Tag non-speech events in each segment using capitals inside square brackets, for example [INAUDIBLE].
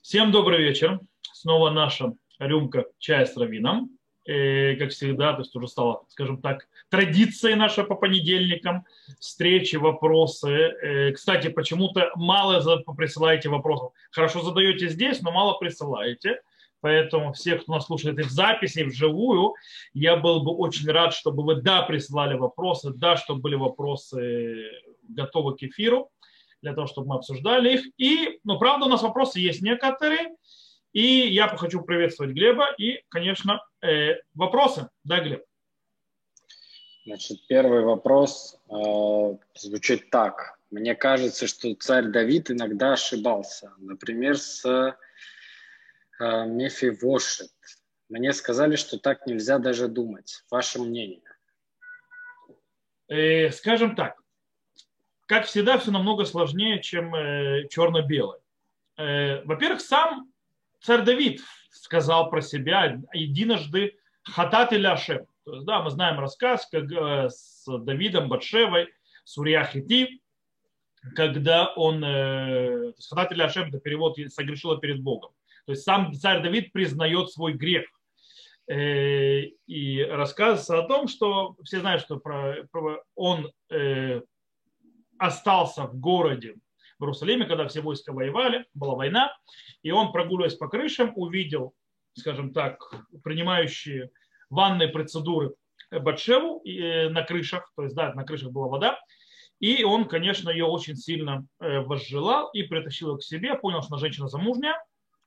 Всем добрый вечер. Снова наша рюмка чая с равином. И, как всегда, то есть уже стало, скажем так, традицией наша по понедельникам. Встречи, вопросы. Э, кстати, почему-то мало присылаете вопросов. Хорошо задаете здесь, но мало присылаете. Поэтому всех, кто нас слушает и в записи, и вживую, я был бы очень рад, чтобы вы, да, присылали вопросы, да, чтобы были вопросы готовы к эфиру для того, чтобы мы обсуждали их. И, ну, правда, у нас вопросы есть некоторые, и я хочу приветствовать Глеба и, конечно, э, вопросы. Да, Глеб? Значит, первый вопрос э, звучит так. Мне кажется, что царь Давид иногда ошибался. Например, с э, Мефивошет. Мне сказали, что так нельзя даже думать. Ваше мнение? Э, скажем так, как всегда, все намного сложнее, чем э, черно-белое. Э, во-первых, сам царь Давид сказал про себя единожды хатат или ашем. То есть, да, мы знаем рассказ как, э, с Давидом Батшевой, с Урияхити, когда он, хатат или ашем, это перевод согрешила перед Богом. То есть сам царь Давид признает свой грех. И рассказывается о том, что все знают, что про, про, он остался в городе в Иерусалиме, когда все войска воевали, была война, и он, прогуливаясь по крышам, увидел, скажем так, принимающие ванные процедуры Батшеву э, на крышах, то есть, да, на крышах была вода, и он, конечно, ее очень сильно э, возжелал и притащил ее к себе, понял, что она женщина замужняя,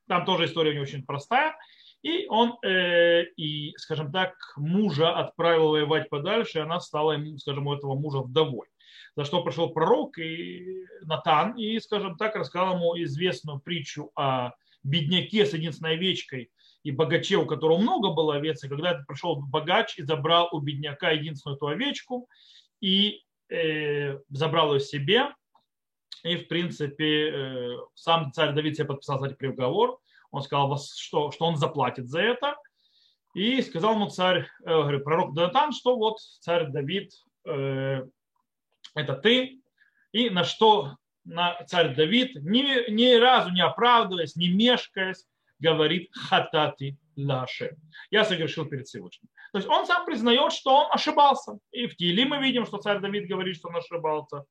там тоже история не очень простая, и он, э, и, скажем так, мужа отправил воевать подальше, и она стала, скажем, у этого мужа вдовой за что пришел пророк и Натан и, скажем так, рассказал ему известную притчу о бедняке с единственной овечкой и богаче, у которого много было овец, и когда пришел богач и забрал у бедняка единственную эту овечку и э, забрал ее себе, и, в принципе, э, сам царь Давид себе подписал, кстати, приговор. Он сказал, что, что он заплатит за это. И сказал ему царь, э, говорит, пророк Датан, что вот царь Давид э, это ты, и на что на царь Давид, ни, ни разу не оправдываясь, не мешкаясь, говорит хатати лаше. Я согрешил перед Всевышним. То есть он сам признает, что он ошибался. И в Тиле мы видим, что царь Давид говорит, что он ошибался.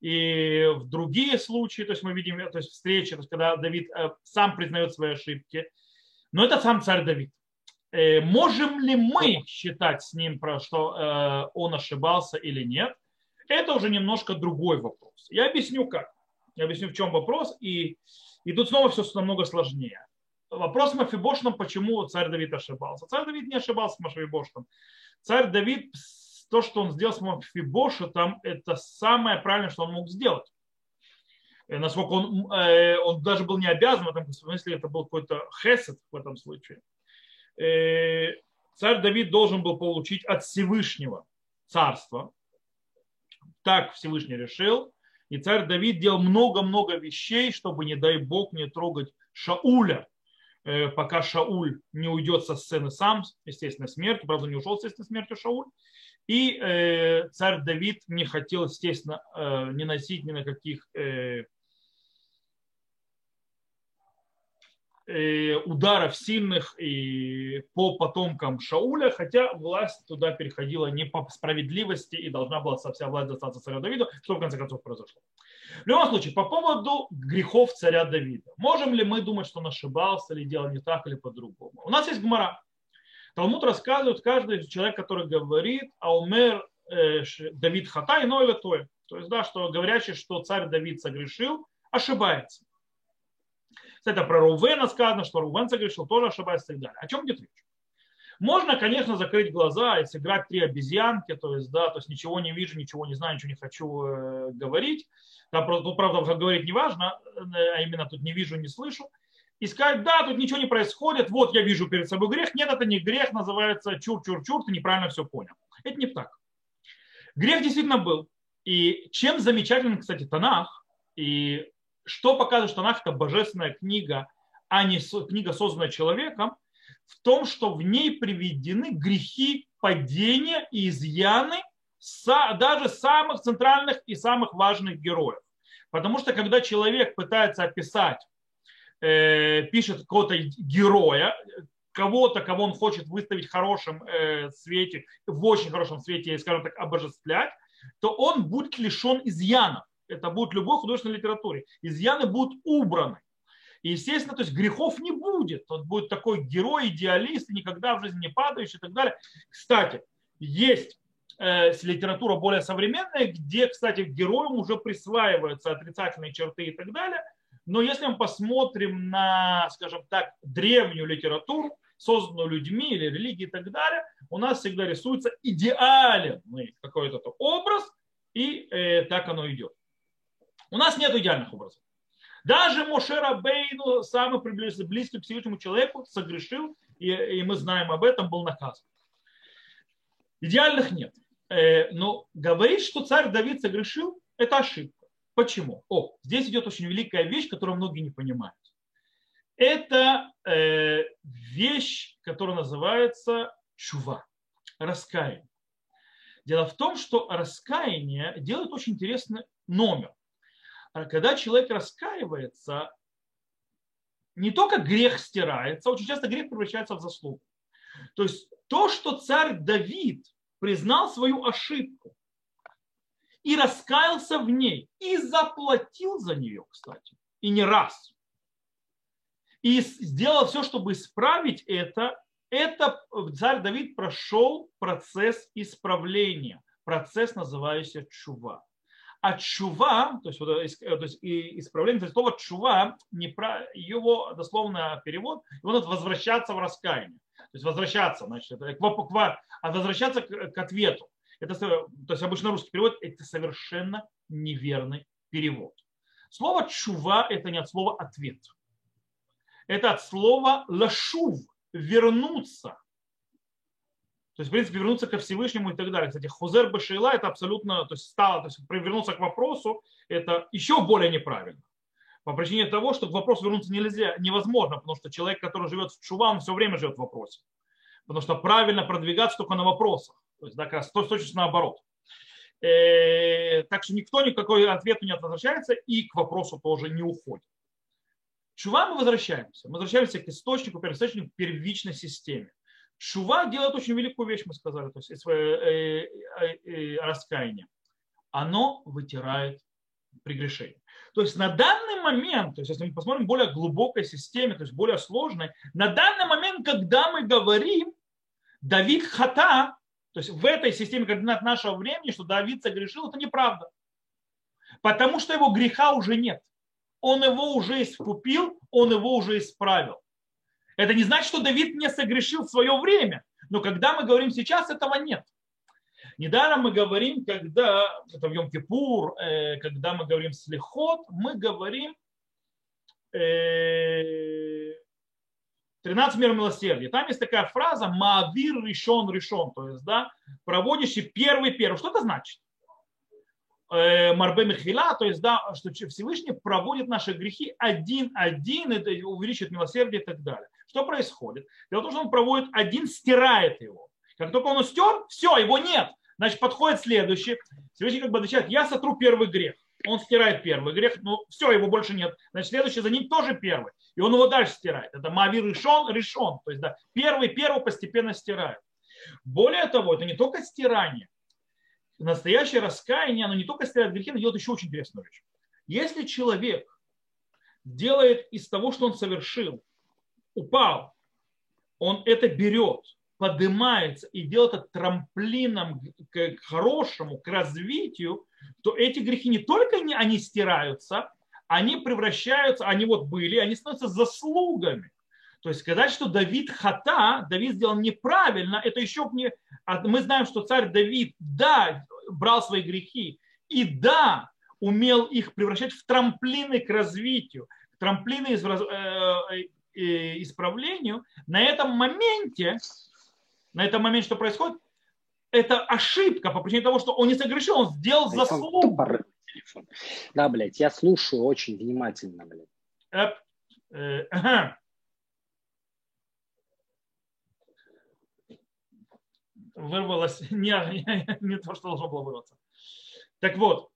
И в другие случаи, то есть мы видим, то есть встречи, то есть когда Давид э, сам признает свои ошибки. Но это сам царь Давид. Э, можем ли мы считать с ним, что э, он ошибался или нет? Это уже немножко другой вопрос. Я объясню как. Я объясню, в чем вопрос. И, и тут снова все намного сложнее. Вопрос Мафибошном, почему царь Давид ошибался. Царь Давид не ошибался с Мафибошном. Царь Давид, то, что он сделал с Мафибошетом, это самое правильное, что он мог сделать. И насколько он, э, он даже был не обязан в этом смысле, это был какой-то хесед в этом случае. Э, царь Давид должен был получить от Всевышнего царства, так Всевышний решил. И царь Давид делал много-много вещей, чтобы, не дай Бог, не трогать Шауля, э, пока Шауль не уйдет со сцены сам, естественно, смертью. Правда, не ушел, естественно, смертью Шауль. И э, царь Давид не хотел, естественно, э, не носить ни на каких ударов сильных и по потомкам Шауля, хотя власть туда переходила не по справедливости и должна была вся власть достаться царю Давиду, что в конце концов произошло. В любом случае, по поводу грехов царя Давида. Можем ли мы думать, что он ошибался или делал не так или по-другому? У нас есть гмара. Талмуд рассказывает, каждый человек, который говорит, а умер э, Давид хатай, но или то. То есть, да, что говорящий, что царь Давид согрешил, ошибается. Кстати, про Рувена сказано, что Рувен согрешил, тоже ошибается и так далее. О чем идет речь? Можно, конечно, закрыть глаза и сыграть три обезьянки, то есть, да, то есть ничего не вижу, ничего не знаю, ничего не хочу э, говорить. Там, тут, правда, уже говорить не важно, э, а именно тут не вижу, не слышу. И сказать, да, тут ничего не происходит, вот я вижу перед собой грех. Нет, это не грех, называется чур-чур-чур, ты неправильно все понял. Это не так. Грех действительно был. И чем замечателен, кстати, Танах, и что показывает, что Танах это божественная книга, а не книга, созданная человеком, в том, что в ней приведены грехи, падения и изъяны даже самых центральных и самых важных героев. Потому что когда человек пытается описать э, пишет какого-то героя, кого-то, кого он хочет выставить в хорошем э, свете, в очень хорошем свете, скажем так, обожествлять, то он будет лишен изъянов. Это будет любой художественной литературе. Изъяны будут убраны. И, естественно, то есть грехов не будет. Он будет такой герой, идеалист, никогда в жизни не падающий и так далее. Кстати, есть э, литература более современная, где, кстати, героям уже присваиваются отрицательные черты и так далее. Но если мы посмотрим на, скажем так, древнюю литературу, созданную людьми или религией и так далее, у нас всегда рисуется идеальный какой-то образ, и э, так оно идет. У нас нет идеальных образов. Даже Мошера Бейну, самый близкий к Всевышнему человеку, согрешил, и, и мы знаем об этом, был наказан. Идеальных нет. Э, но говорить, что царь Давид согрешил, это ошибка. Почему? О, здесь идет очень великая вещь, которую многие не понимают. Это э, вещь, которая называется чува, раскаяние. Дело в том, что раскаяние делает очень интересный номер. А когда человек раскаивается, не только грех стирается, очень часто грех превращается в заслугу. То есть то, что царь Давид признал свою ошибку и раскаялся в ней, и заплатил за нее, кстати, и не раз, и сделал все, чтобы исправить это, это царь Давид прошел процесс исправления, процесс, называющийся чува. А чува, то есть, вот, э, то есть исправление, то есть слово чува, не про, его дословно перевод, его надо возвращаться в раскаяние. То есть возвращаться, значит, к, а возвращаться к, к ответу. Это, то есть обычно русский перевод это совершенно неверный перевод. Слово чува это не от слова ответ. Это от слова лашув, вернуться. То есть, в принципе, вернуться ко Всевышнему и так далее. Кстати, хузер башейла это абсолютно, то есть стало, то есть вернуться к вопросу, это еще более неправильно. По причине того, что к вопросу вернуться нельзя, невозможно, потому что человек, который живет в чува, он все время живет в вопросе. Потому что правильно продвигаться только на вопросах. То есть, да, как раз точно наоборот. Э, так что никто никакой ответ не возвращается и к вопросу тоже не уходит. Чува мы возвращаемся. Мы возвращаемся к источнику, первоисточнику первичной системе. Шува делает очень великую вещь, мы сказали, то есть свое э, э, э, раскаяние. Оно вытирает прегрешение. То есть на данный момент, то есть если мы посмотрим более глубокой системе, то есть более сложной, на данный момент, когда мы говорим Давид хата, то есть в этой системе координат нашего времени, что Давид согрешил, это неправда. Потому что его греха уже нет. Он его уже искупил, он его уже исправил. Это не значит, что Давид не согрешил в свое время. Но когда мы говорим сейчас, этого нет. Недаром мы говорим, когда, это в Йом-Кипур, э, когда мы говорим слихот, мы говорим 13 э, мер милосердия. Там есть такая фраза «маавир решен решен», то есть, да, проводящий первый первый. Что это значит? Э, Марбе Михила, то есть, да, что Всевышний проводит наши грехи один-один, это увеличивает милосердие и так далее. Что происходит? Дело в том, что он проводит один, стирает его. Как только он стер, все, его нет. Значит, подходит следующий. Всевышний как бы отвечает, я сотру первый грех. Он стирает первый грех, ну все, его больше нет. Значит, следующий за ним тоже первый. И он его дальше стирает. Это Мавир решен, решен. То есть, да, первый, первый постепенно стирает. Более того, это не только стирание, настоящее раскаяние, оно не только стирает грехи, но делает еще очень интересную вещь. Если человек делает из того, что он совершил, упал, он это берет, поднимается и делает это трамплином к хорошему, к развитию, то эти грехи не только не, они стираются, они превращаются, они вот были, они становятся заслугами. То есть сказать, что Давид хата, Давид сделал неправильно, это еще не... А мы знаем, что царь Давид, да, брал свои грехи, и да, умел их превращать в трамплины к развитию, трамплины из, э, исправлению, на этом моменте, на этом моменте, что происходит, это ошибка по причине того, что он не согрешил, он сделал заслугу. Да, блядь, я слушаю очень внимательно, блядь. Э, э, ага. вырвалось не, [LAUGHS] не, не то, что должно было вырваться. Так вот,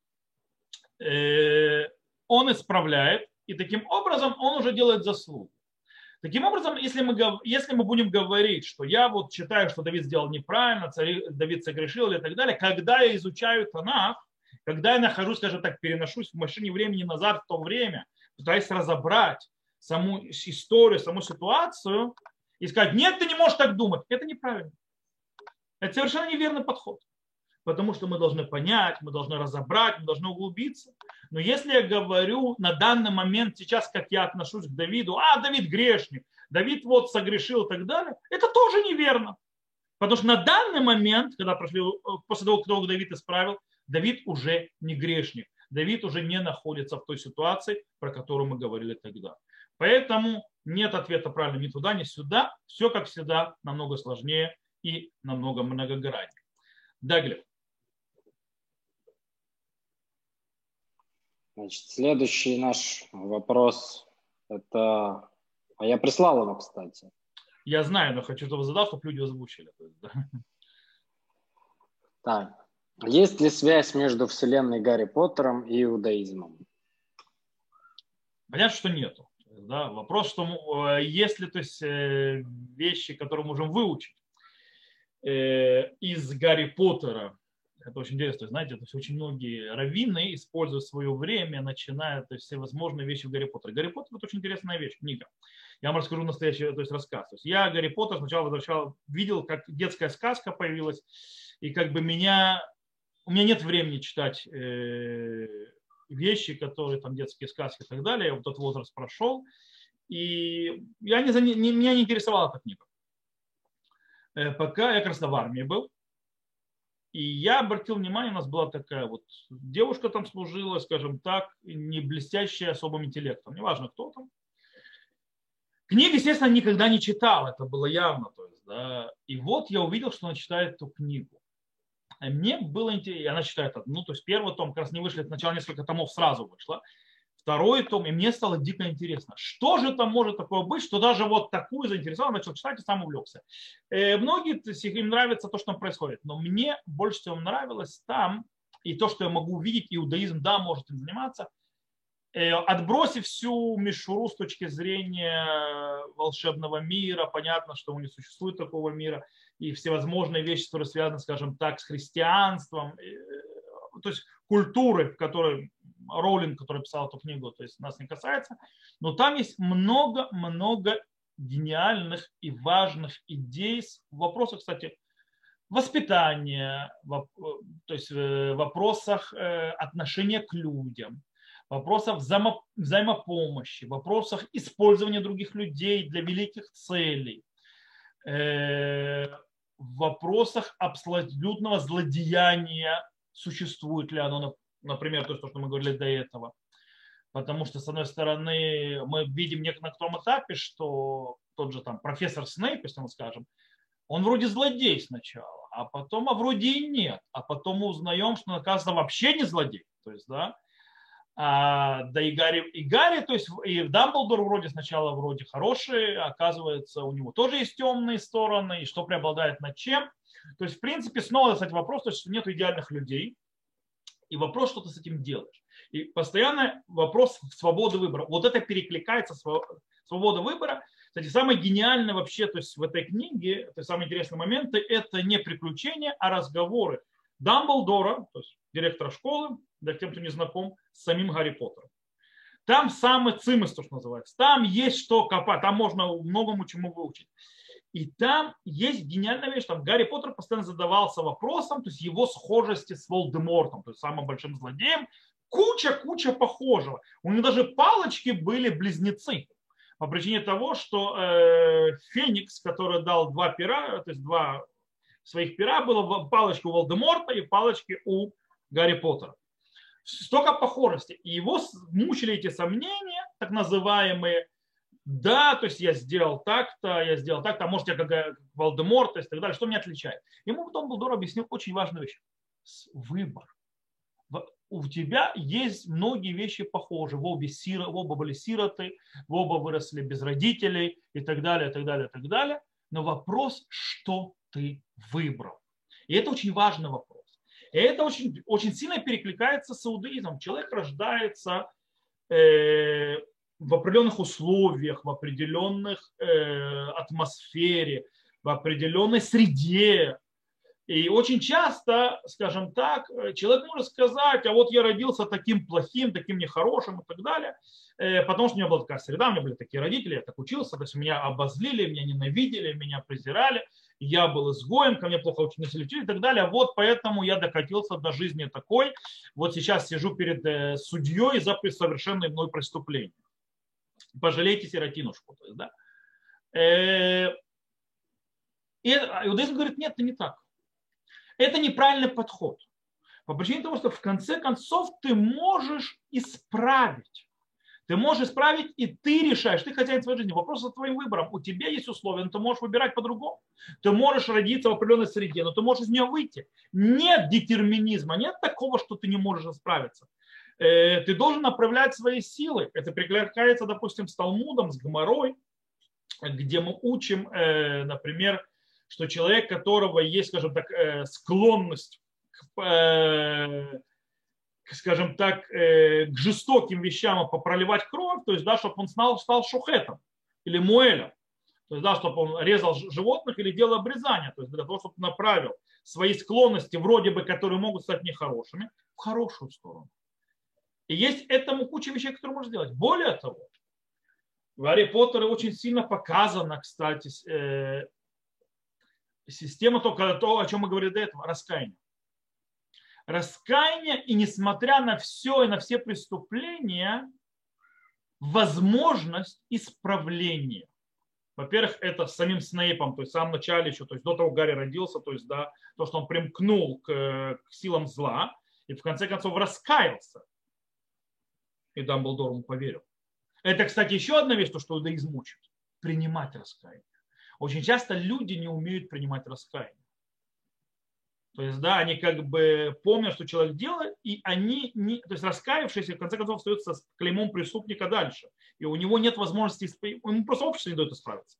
э, он исправляет, и таким образом он уже делает заслугу. Таким образом, если мы, если мы будем говорить, что я вот считаю, что Давид сделал неправильно, царь, Давид согрешил и так далее, когда я изучаю Танах, когда я нахожусь, скажем так, переношусь в машине времени назад в то время, пытаюсь разобрать саму историю, саму ситуацию и сказать, нет, ты не можешь так думать, это неправильно. Это совершенно неверный подход потому что мы должны понять, мы должны разобрать, мы должны углубиться. Но если я говорю на данный момент, сейчас, как я отношусь к Давиду, а, Давид грешник, Давид вот согрешил и так далее, это тоже неверно. Потому что на данный момент, когда прошли, после того, как Давид исправил, Давид уже не грешник. Давид уже не находится в той ситуации, про которую мы говорили тогда. Поэтому нет ответа правильно ни туда, ни сюда. Все, как всегда, намного сложнее и намного многограннее. Да, Глеб. Значит, следующий наш вопрос это... А я прислал его, кстати. Я знаю, но хочу, чтобы задал, чтобы люди озвучили. Так. Есть ли связь между вселенной Гарри Поттером и иудаизмом? Понятно, что нету. Да? Вопрос, что э, есть ли то есть, э, вещи, которые мы можем выучить э, из Гарри Поттера, это очень интересно. Знаете, то есть очень многие раввины используют свое время, начиная то есть, все возможные вещи в Гарри Поттере. Гарри Поттер – это очень интересная вещь, книга. Я вам расскажу настоящий то есть, рассказ. То есть, я Гарри Поттер сначала возвращал, видел, как детская сказка появилась, и как бы меня, у меня нет времени читать э, вещи, которые там детские сказки и так далее. Я вот этот возраст прошел, и я не, не, меня не интересовала эта книга. Э, пока я как раз в армии был, и я обратил внимание, у нас была такая вот девушка там служила, скажем так, не блестящая особым интеллектом, неважно кто там. Книг, естественно, никогда не читал, это было явно. То есть, да. И вот я увидел, что она читает эту книгу. И мне было интересно, она читает одну, то есть первый том, как раз не вышли, сначала несколько томов сразу вышло второй том, и мне стало дико интересно, что же там может такое быть, что даже вот такую заинтересовал, начал читать и сам увлекся. Э, многие им нравится то, что там происходит, но мне больше всего нравилось там, и то, что я могу увидеть, иудаизм, да, может им заниматься, э, отбросив всю мишуру с точки зрения волшебного мира, понятно, что у не существует такого мира, и всевозможные вещи, которые связаны, скажем так, с христианством, э, то есть культуры, в которой Роулинг, который писал эту книгу, то есть нас не касается, но там есть много-много гениальных и важных идей в кстати, воспитания, то есть э, вопросах э, отношения к людям, вопросах взаимо, взаимопомощи, вопросах использования других людей для великих целей, э, вопросах абсолютного злодеяния, существует ли оно например, то, что мы говорили до этого. Потому что, с одной стороны, мы видим на том этапе, что тот же там профессор Снейп, если мы скажем, он вроде злодей сначала, а потом, а вроде и нет. А потом мы узнаем, что он, оказывается, вообще не злодей. То есть, да, а, да и Гарри, и Гарри, то есть и Дамблдор вроде сначала вроде хороший, оказывается, у него тоже есть темные стороны, и что преобладает над чем. То есть, в принципе, снова, кстати, вопрос, то есть нет идеальных людей, и вопрос, что ты с этим делаешь. И постоянно вопрос свободы выбора. Вот это перекликается, свобода выбора. Кстати, самое гениальное вообще то есть в этой книге, то есть самые интересные моменты, это не приключения, а разговоры Дамблдора, то есть директора школы, для тех, кто не знаком, с самим Гарри Поттером. Там самый цимыс, то, что называется. Там есть что копать, там можно многому чему выучить. И там есть гениальная вещь, там Гарри Поттер постоянно задавался вопросом, то есть его схожести с Волдемортом, то есть самым большим злодеем, куча-куча похожего. У него даже палочки были близнецы по причине того, что э, Феникс, который дал два пера, то есть два своих пера, было палочки у Волдеморта и палочки у Гарри Поттера. Столько похожести. И его мучили эти сомнения, так называемые, да, то есть я сделал так-то, я сделал так-то, а может я как Волдеморт, то есть так далее, что меня отличает. Ему Дамблдор объяснил очень важную вещь. Выбор. У тебя есть многие вещи похожи. В обе, сиро, в оба были сироты, в оба выросли без родителей и так далее, и так далее, и так далее. Но вопрос, что ты выбрал. И это очень важный вопрос. И это очень, очень сильно перекликается с иудаизмом. Человек рождается э, в определенных условиях, в определенных э, атмосфере, в определенной среде. И очень часто, скажем так, человек может сказать, а вот я родился таким плохим, таким нехорошим и так далее, э, потому что у меня была такая среда, у меня были такие родители, я так учился, то есть меня обозлили, меня ненавидели, меня презирали, я был изгоем, ко мне плохо учились и так далее. Вот поэтому я докатился до жизни такой. Вот сейчас сижу перед э, судьей за совершенное мной преступление пожалейте сиротинушку. То есть, да? Э, и иудаизм говорит, нет, это не так. Это неправильный подход. По причине того, что в конце концов ты можешь исправить. Ты можешь исправить, и ты решаешь, ты хозяин своей жизни. Вопрос за твоим выбором. У тебя есть условия, но ты можешь выбирать по-другому. Ты можешь родиться в определенной среде, но ты можешь из нее выйти. Нет детерминизма, нет такого, что ты не можешь справиться. Э, ты должен направлять свои силы. Это прикликается, допустим, с Талмудом, с Гоморой, где мы учим, э, например, что человек, которого есть, скажем так, э, склонность к, скажем так, к жестоким вещам, попроливать кровь, то есть, да, чтобы он стал, стал шухетом или муэлем. То есть, да, чтобы он резал животных или делал обрезание, то есть для того, чтобы направил свои склонности, вроде бы, которые могут стать нехорошими, в хорошую сторону. И есть этому куча вещей, которые можно сделать. Более того, в Гарри Поттере очень сильно показана, кстати, э, система только то, о чем мы говорили до этого, раскаяние. Раскаяние, и несмотря на все и на все преступления, возможность исправления. Во-первых, это с самим Снейпом, то есть в самом начале еще, то есть до того Гарри родился, то есть да, то, что он примкнул к, к силам зла и в конце концов раскаялся и Дамблдор ему поверил. Это, кстати, еще одна вещь, то, что иудаизм учит. Принимать раскаяние. Очень часто люди не умеют принимать раскаяние. То есть, да, они как бы помнят, что человек делает, и они, не, то есть раскаявшиеся, в конце концов, остаются с клеймом преступника дальше. И у него нет возможности, ему просто общество не дает исправиться.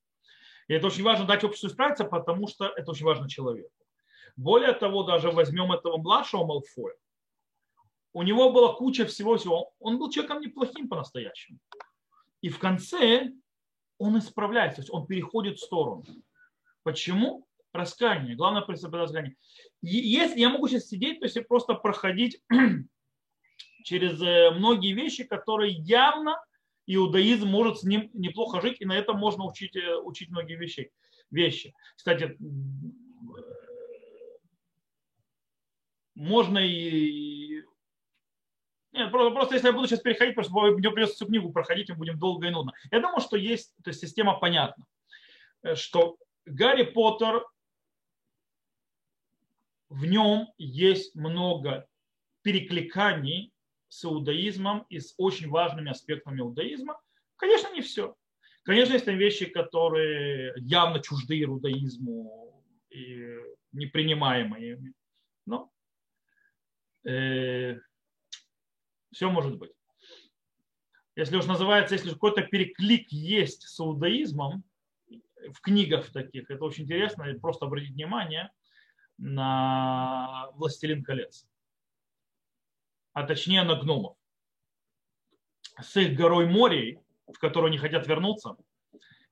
И это очень важно дать обществу исправиться, потому что это очень важно человеку. Более того, даже возьмем этого младшего Малфоя у него была куча всего-всего. Он был человеком неплохим по-настоящему. И в конце он исправляется, то есть он переходит в сторону. Почему? Раскаяние. Главное принцип раскаяния. Если я могу сейчас сидеть, то есть просто проходить [CLEARS THROAT] через э, многие вещи, которые явно иудаизм может с ним неплохо жить, и на этом можно учить, э, учить многие вещи. вещи. Кстати, э, можно и нет, просто, просто если я буду сейчас переходить, просто мне придется всю книгу проходить, и будем долго и нудно. Я думаю, что есть, то есть система понятна, что Гарри Поттер, в нем есть много перекликаний с иудаизмом и с очень важными аспектами иудаизма. Конечно, не все. Конечно, есть там вещи, которые явно чужды иудаизму и непринимаемые. Но э, все может быть. Если уж называется, если какой-то переклик есть с иудаизмом, в книгах таких, это очень интересно, просто обратить внимание на «Властелин колец», а точнее на гномов. С их горой Морей, в которую они хотят вернуться,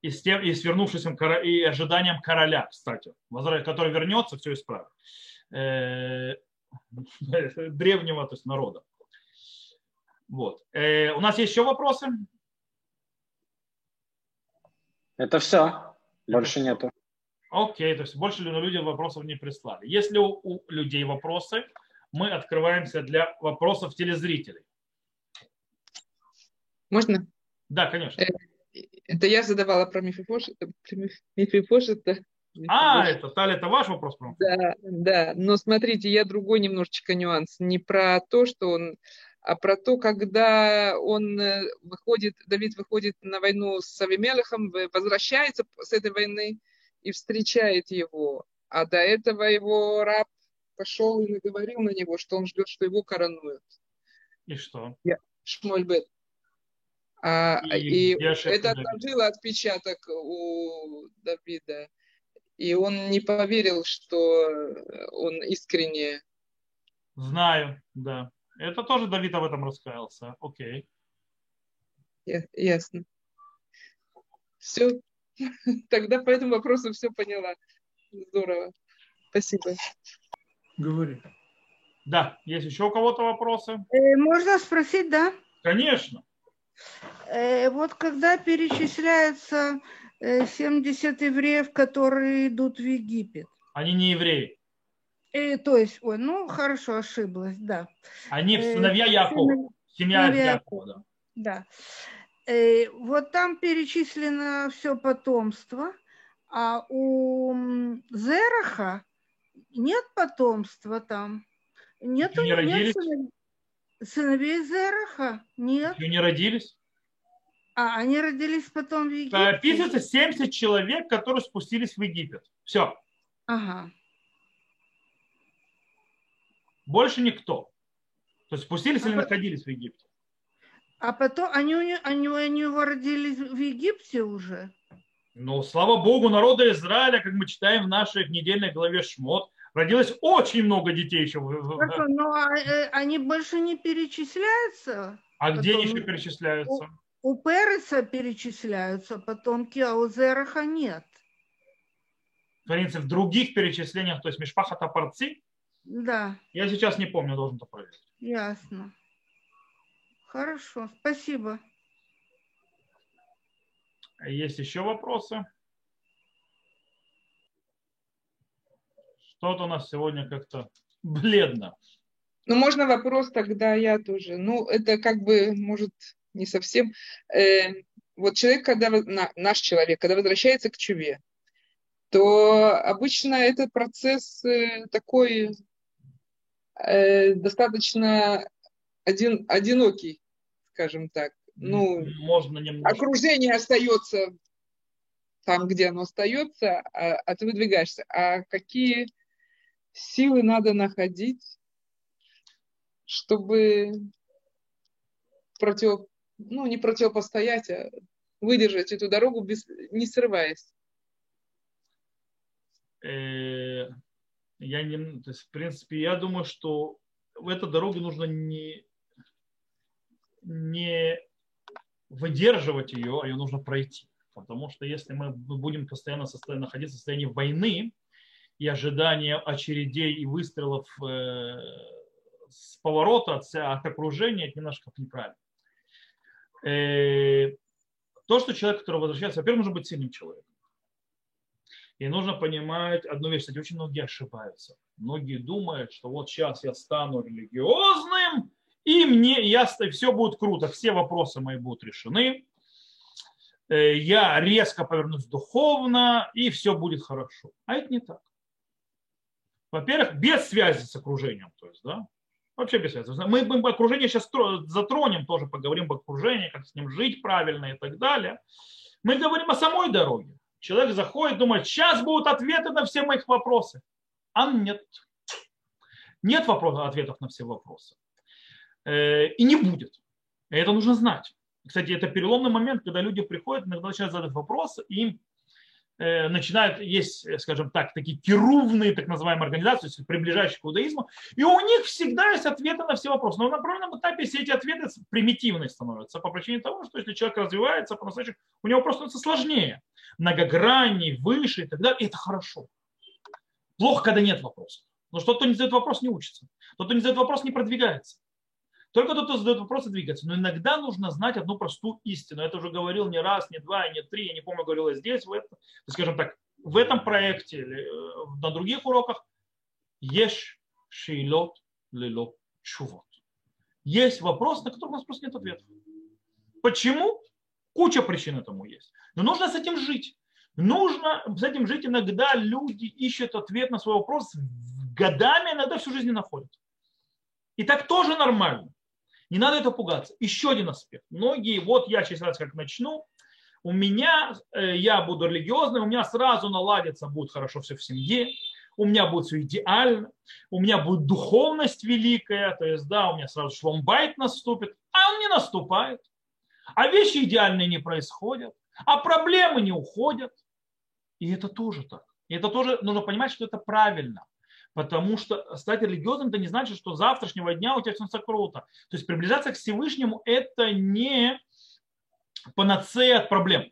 и с, тем, и с вернувшимся и ожиданием короля, кстати, который вернется, все исправит. Э, [LAUGHS] древнего то есть народа. Вот. Э, у нас есть еще вопросы? Это все. Больше нету. Окей, то есть больше люди вопросов не прислали. Если у, у людей вопросы, мы открываемся для вопросов телезрителей. Можно? Да, конечно. Э, это я задавала про Мифифошета. Мифифошета. А, это, Таля, это ваш вопрос? Да, да. Но смотрите, я другой немножечко нюанс. Не про то, что он а про то, когда он э, выходит, Давид выходит на войну с Авимелехом, возвращается с этой войны и встречает его. А до этого его раб пошел и наговорил на него, что он ждет, что его коронуют. И что? Я, Шмольбет. А, и, и это отложило отпечаток у Давида. И он не поверил, что он искренне. Знаю, да. Это тоже Давид об этом раскаялся. Окей. Я, ясно. Все. [LAUGHS] Тогда по этому вопросу все поняла. Здорово. Спасибо. Говори. Да, есть еще у кого-то вопросы? Э, можно спросить, да? Конечно. Э, вот когда перечисляется 70 э, евреев, которые идут в Египет. Они не евреи. И, то есть, ой, ну хорошо, ошиблась, да. Они сыновья Якова, семья Якова, да. Э, вот там перечислено все потомство, а у Зераха нет потомства там. Нету, не? Нет сыновей Зераха? Нет. Еще не родились? А, они родились потом в Египте? Описывается 70 человек, которые спустились в Египет. Все. Ага. Больше никто. То есть спустились а или по... находились в Египте. А потом они, они, они его родились в Египте уже? Ну, слава богу, народа Израиля, как мы читаем в нашей недельной главе Шмот, родилось очень много детей еще. Хорошо, но они больше не перечисляются? А потом... где еще перечисляются? У, у Переса перечисляются потомки, а у Зераха нет. Смотрите, в других перечислениях, то есть Мишпаха Тапарци, да. Я сейчас не помню, должен это проверить. Ясно. Хорошо, спасибо. Есть еще вопросы? Что-то у нас сегодня как-то бледно. Ну, можно вопрос тогда я тоже. Ну, это как бы, может, не совсем. Э, вот человек, когда, на, наш человек, когда возвращается к чуве, то обычно этот процесс э, такой э, достаточно один, одинокий, скажем так. Ну, Можно немножко. окружение остается там, где оно остается, а, а ты выдвигаешься. А какие силы надо находить, чтобы против, ну, не противопостоять, а выдержать эту дорогу, без, не срываясь? Э, я не, то есть, в принципе, я думаю, что в эту дорогу нужно не, не выдерживать ее, а ее нужно пройти. Потому что если мы будем постоянно состоянии, находиться в состоянии войны и ожидания очередей и выстрелов э, с поворота от, от окружения, это немножко неправильно. Э, то, что человек, который возвращается, во-первых, нужно быть сильным человеком. И нужно понимать одну вещь, кстати, очень многие ошибаются. Многие думают, что вот сейчас я стану религиозным, и мне ясно, все будет круто, все вопросы мои будут решены. Э, я резко повернусь духовно, и все будет хорошо. А это не так. Во-первых, без связи с окружением. То есть, да, вообще без связи. Мы, мы окружение сейчас затронем, тоже поговорим об окружении, как с ним жить правильно и так далее. Мы говорим о самой дороге. Человек заходит, думает, сейчас будут ответы на все мои вопросы. А нет. Нет вопросов, ответов на все вопросы. Э, и не будет. И это нужно знать. Кстати, это переломный момент, когда люди приходят, иногда начинают задать вопросы, и им э, начинают, есть, скажем так, такие кирувные, так называемые организации, приближающие к иудаизму, и у них всегда есть ответы на все вопросы. Но на определенном этапе все эти ответы примитивные становятся по причине того, что если человек развивается по-настоящему, у него просто становится сложнее многогранней, выше и так далее, и это хорошо. Плохо, когда нет вопросов. Но что кто не задает вопрос, не учится. Тот, кто не задает вопрос, не продвигается. Только тот, кто задает вопросы, двигается. Но иногда нужно знать одну простую истину. Я это уже говорил не раз, не два, не три. Я не помню, говорил я здесь, в этом, скажем так, в этом проекте или э, на других уроках. Ешь шейлот лило чувот. Есть вопрос, на который у нас просто нет ответа. Почему? Куча причин этому есть. Но нужно с этим жить. Нужно с этим жить. Иногда люди ищут ответ на свой вопрос годами, иногда всю жизнь не находят. И так тоже нормально. Не надо это пугаться. Еще один аспект. Многие, вот я сейчас раз как начну, у меня, э, я буду религиозный, у меня сразу наладится, будет хорошо все в семье, у меня будет все идеально, у меня будет духовность великая, то есть, да, у меня сразу шломбайт наступит, а он не наступает. А вещи идеальные не происходят, а проблемы не уходят. И это тоже так. И это тоже нужно понимать, что это правильно. Потому что стать религиозным, это не значит, что завтрашнего дня у тебя все круто. То есть приближаться к Всевышнему это не панацея от проблем.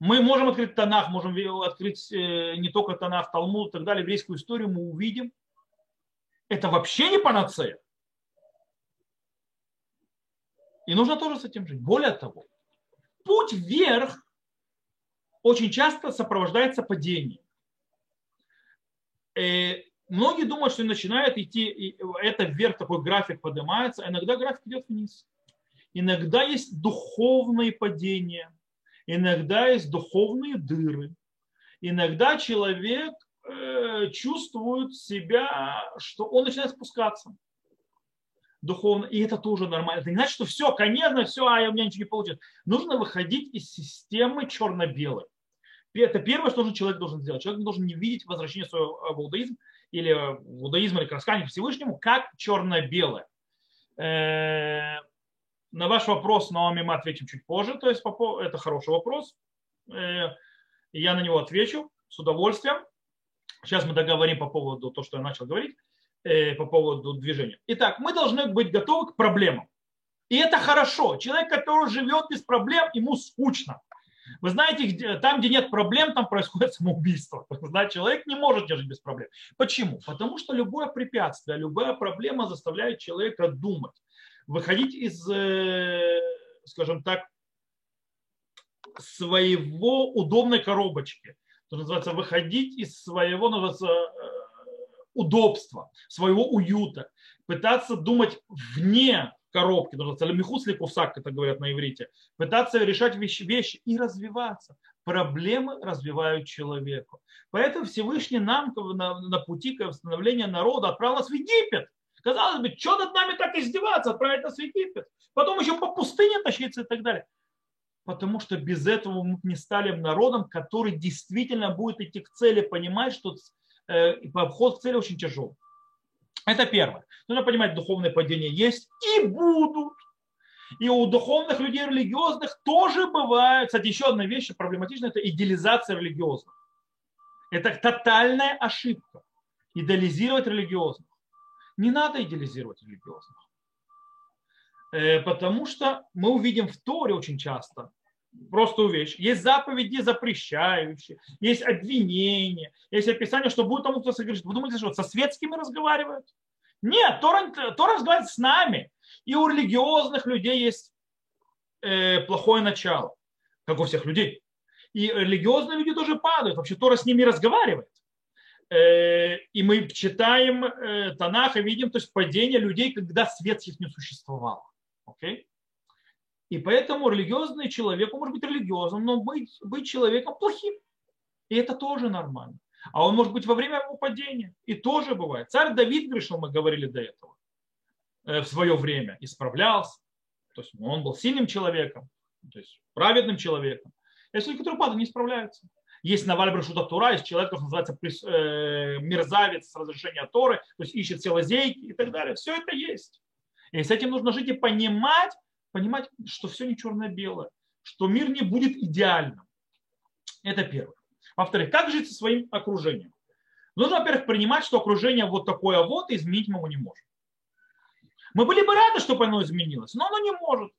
Мы можем открыть Танах, можем открыть э, не только Танах, Талмуд и так далее, еврейскую историю, мы увидим. Это вообще не панацея. И нужно тоже с этим жить. Более того, путь вверх очень часто сопровождается падением. Э, многие думают, что начинает идти, это вверх, такой график поднимается, а иногда график идет вниз. Иногда есть духовные падения, иногда есть духовные дыры. Иногда человек э, чувствует себя, что он начинает спускаться духовно, и это тоже нормально. Это не значит, что все, конечно, все, а у меня ничего не получится. Нужно выходить из системы черно-белой. Это первое, что человек должен сделать. Человек должен не видеть возвращение своего в иудаизм или в иудаизм или к Всевышнему как черно-белое. Э, на ваш вопрос, Наоми, мы ответим чуть позже. То есть это хороший вопрос. Э, я на него отвечу с удовольствием. Сейчас мы договорим по поводу того, что я начал говорить. Э, по поводу движения. Итак, мы должны быть готовы к проблемам. И это хорошо. Человек, который живет без проблем, ему скучно. Вы знаете, там, где нет проблем, там происходит [LAUGHS] самоубийство. Значит, человек не может жить без проблем. Почему? Потому что любое препятствие, любая проблема заставляет человека думать, выходить из, э, скажем так, своего удобной коробочки. Что называется, выходить из своего, называется, э, удобства, своего уюта, пытаться думать вне коробки, михусли кусак, это говорят на иврите, пытаться решать вещи, вещи и развиваться. Проблемы развивают человека. Поэтому Всевышний нам на, на пути к восстановлению народа отправил нас в Египет. Казалось бы, что над нами так издеваться, отправить нас в Египет. Потом еще по пустыне тащиться и так далее. Потому что без этого мы не стали народом, который действительно будет идти к цели, понимать, что Э, вход к цели очень тяжелый. Это первое. Нужно понимать, духовное падение есть и будут. И у духовных людей религиозных тоже бывает. Кстати, еще одна вещь проблематичная – это идеализация религиозных. Это тотальная ошибка. Идеализировать религиозных. Не надо идеализировать религиозных. Э, потому что мы увидим в Торе очень часто, простую вещь. Есть заповеди запрещающие, есть обвинения, есть описание, что будет тому, кто согрешит. Вы думаете, что со светскими разговаривают? Нет, Тора, Тора разговаривает с нами. И у религиозных людей есть э, плохое начало, как у всех людей. И религиозные люди тоже падают. Вообще Тора с ними разговаривает. Э, и мы читаем э, Танах и видим то есть, падение людей, когда светских не существовало. Okay? И поэтому религиозный человек, он может быть религиозным, но быть, быть человеком плохим. И это тоже нормально. А он может быть во время его падения. И тоже бывает. Царь Давид грешил, мы говорили до этого, э, в свое время, исправлялся. То есть он был сильным человеком, то есть праведным человеком. Есть люди, которые падают, не справляются. Есть Наваль Брешута Тура, есть человек, который называется э, мерзавец с разрешения Торы, то есть ищет все лазейки и так далее. Все это есть. И с этим нужно жить и понимать, понимать, что все не черно-белое, что мир не будет идеальным. Это первое. Во-вторых, как жить со своим окружением? Нужно, во-первых, принимать, что окружение вот такое вот, изменить мы его не можем. Мы были бы рады, чтобы оно изменилось, но оно не может.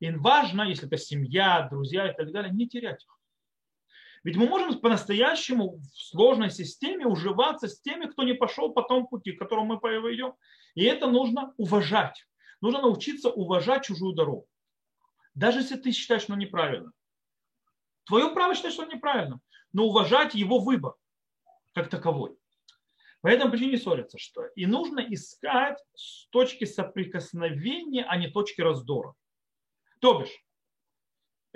И важно, если это семья, друзья и так далее, не терять их. Ведь мы можем по-настоящему в сложной системе уживаться с теми, кто не пошел по тому пути, к которому мы пойдем. И это нужно уважать. Нужно научиться уважать чужую дорогу. Даже если ты считаешь, что неправильно. Твое право считать, что неправильно. Но уважать его выбор как таковой. По этому причине не ссорятся. Что? И нужно искать точки соприкосновения, а не точки раздора. То бишь,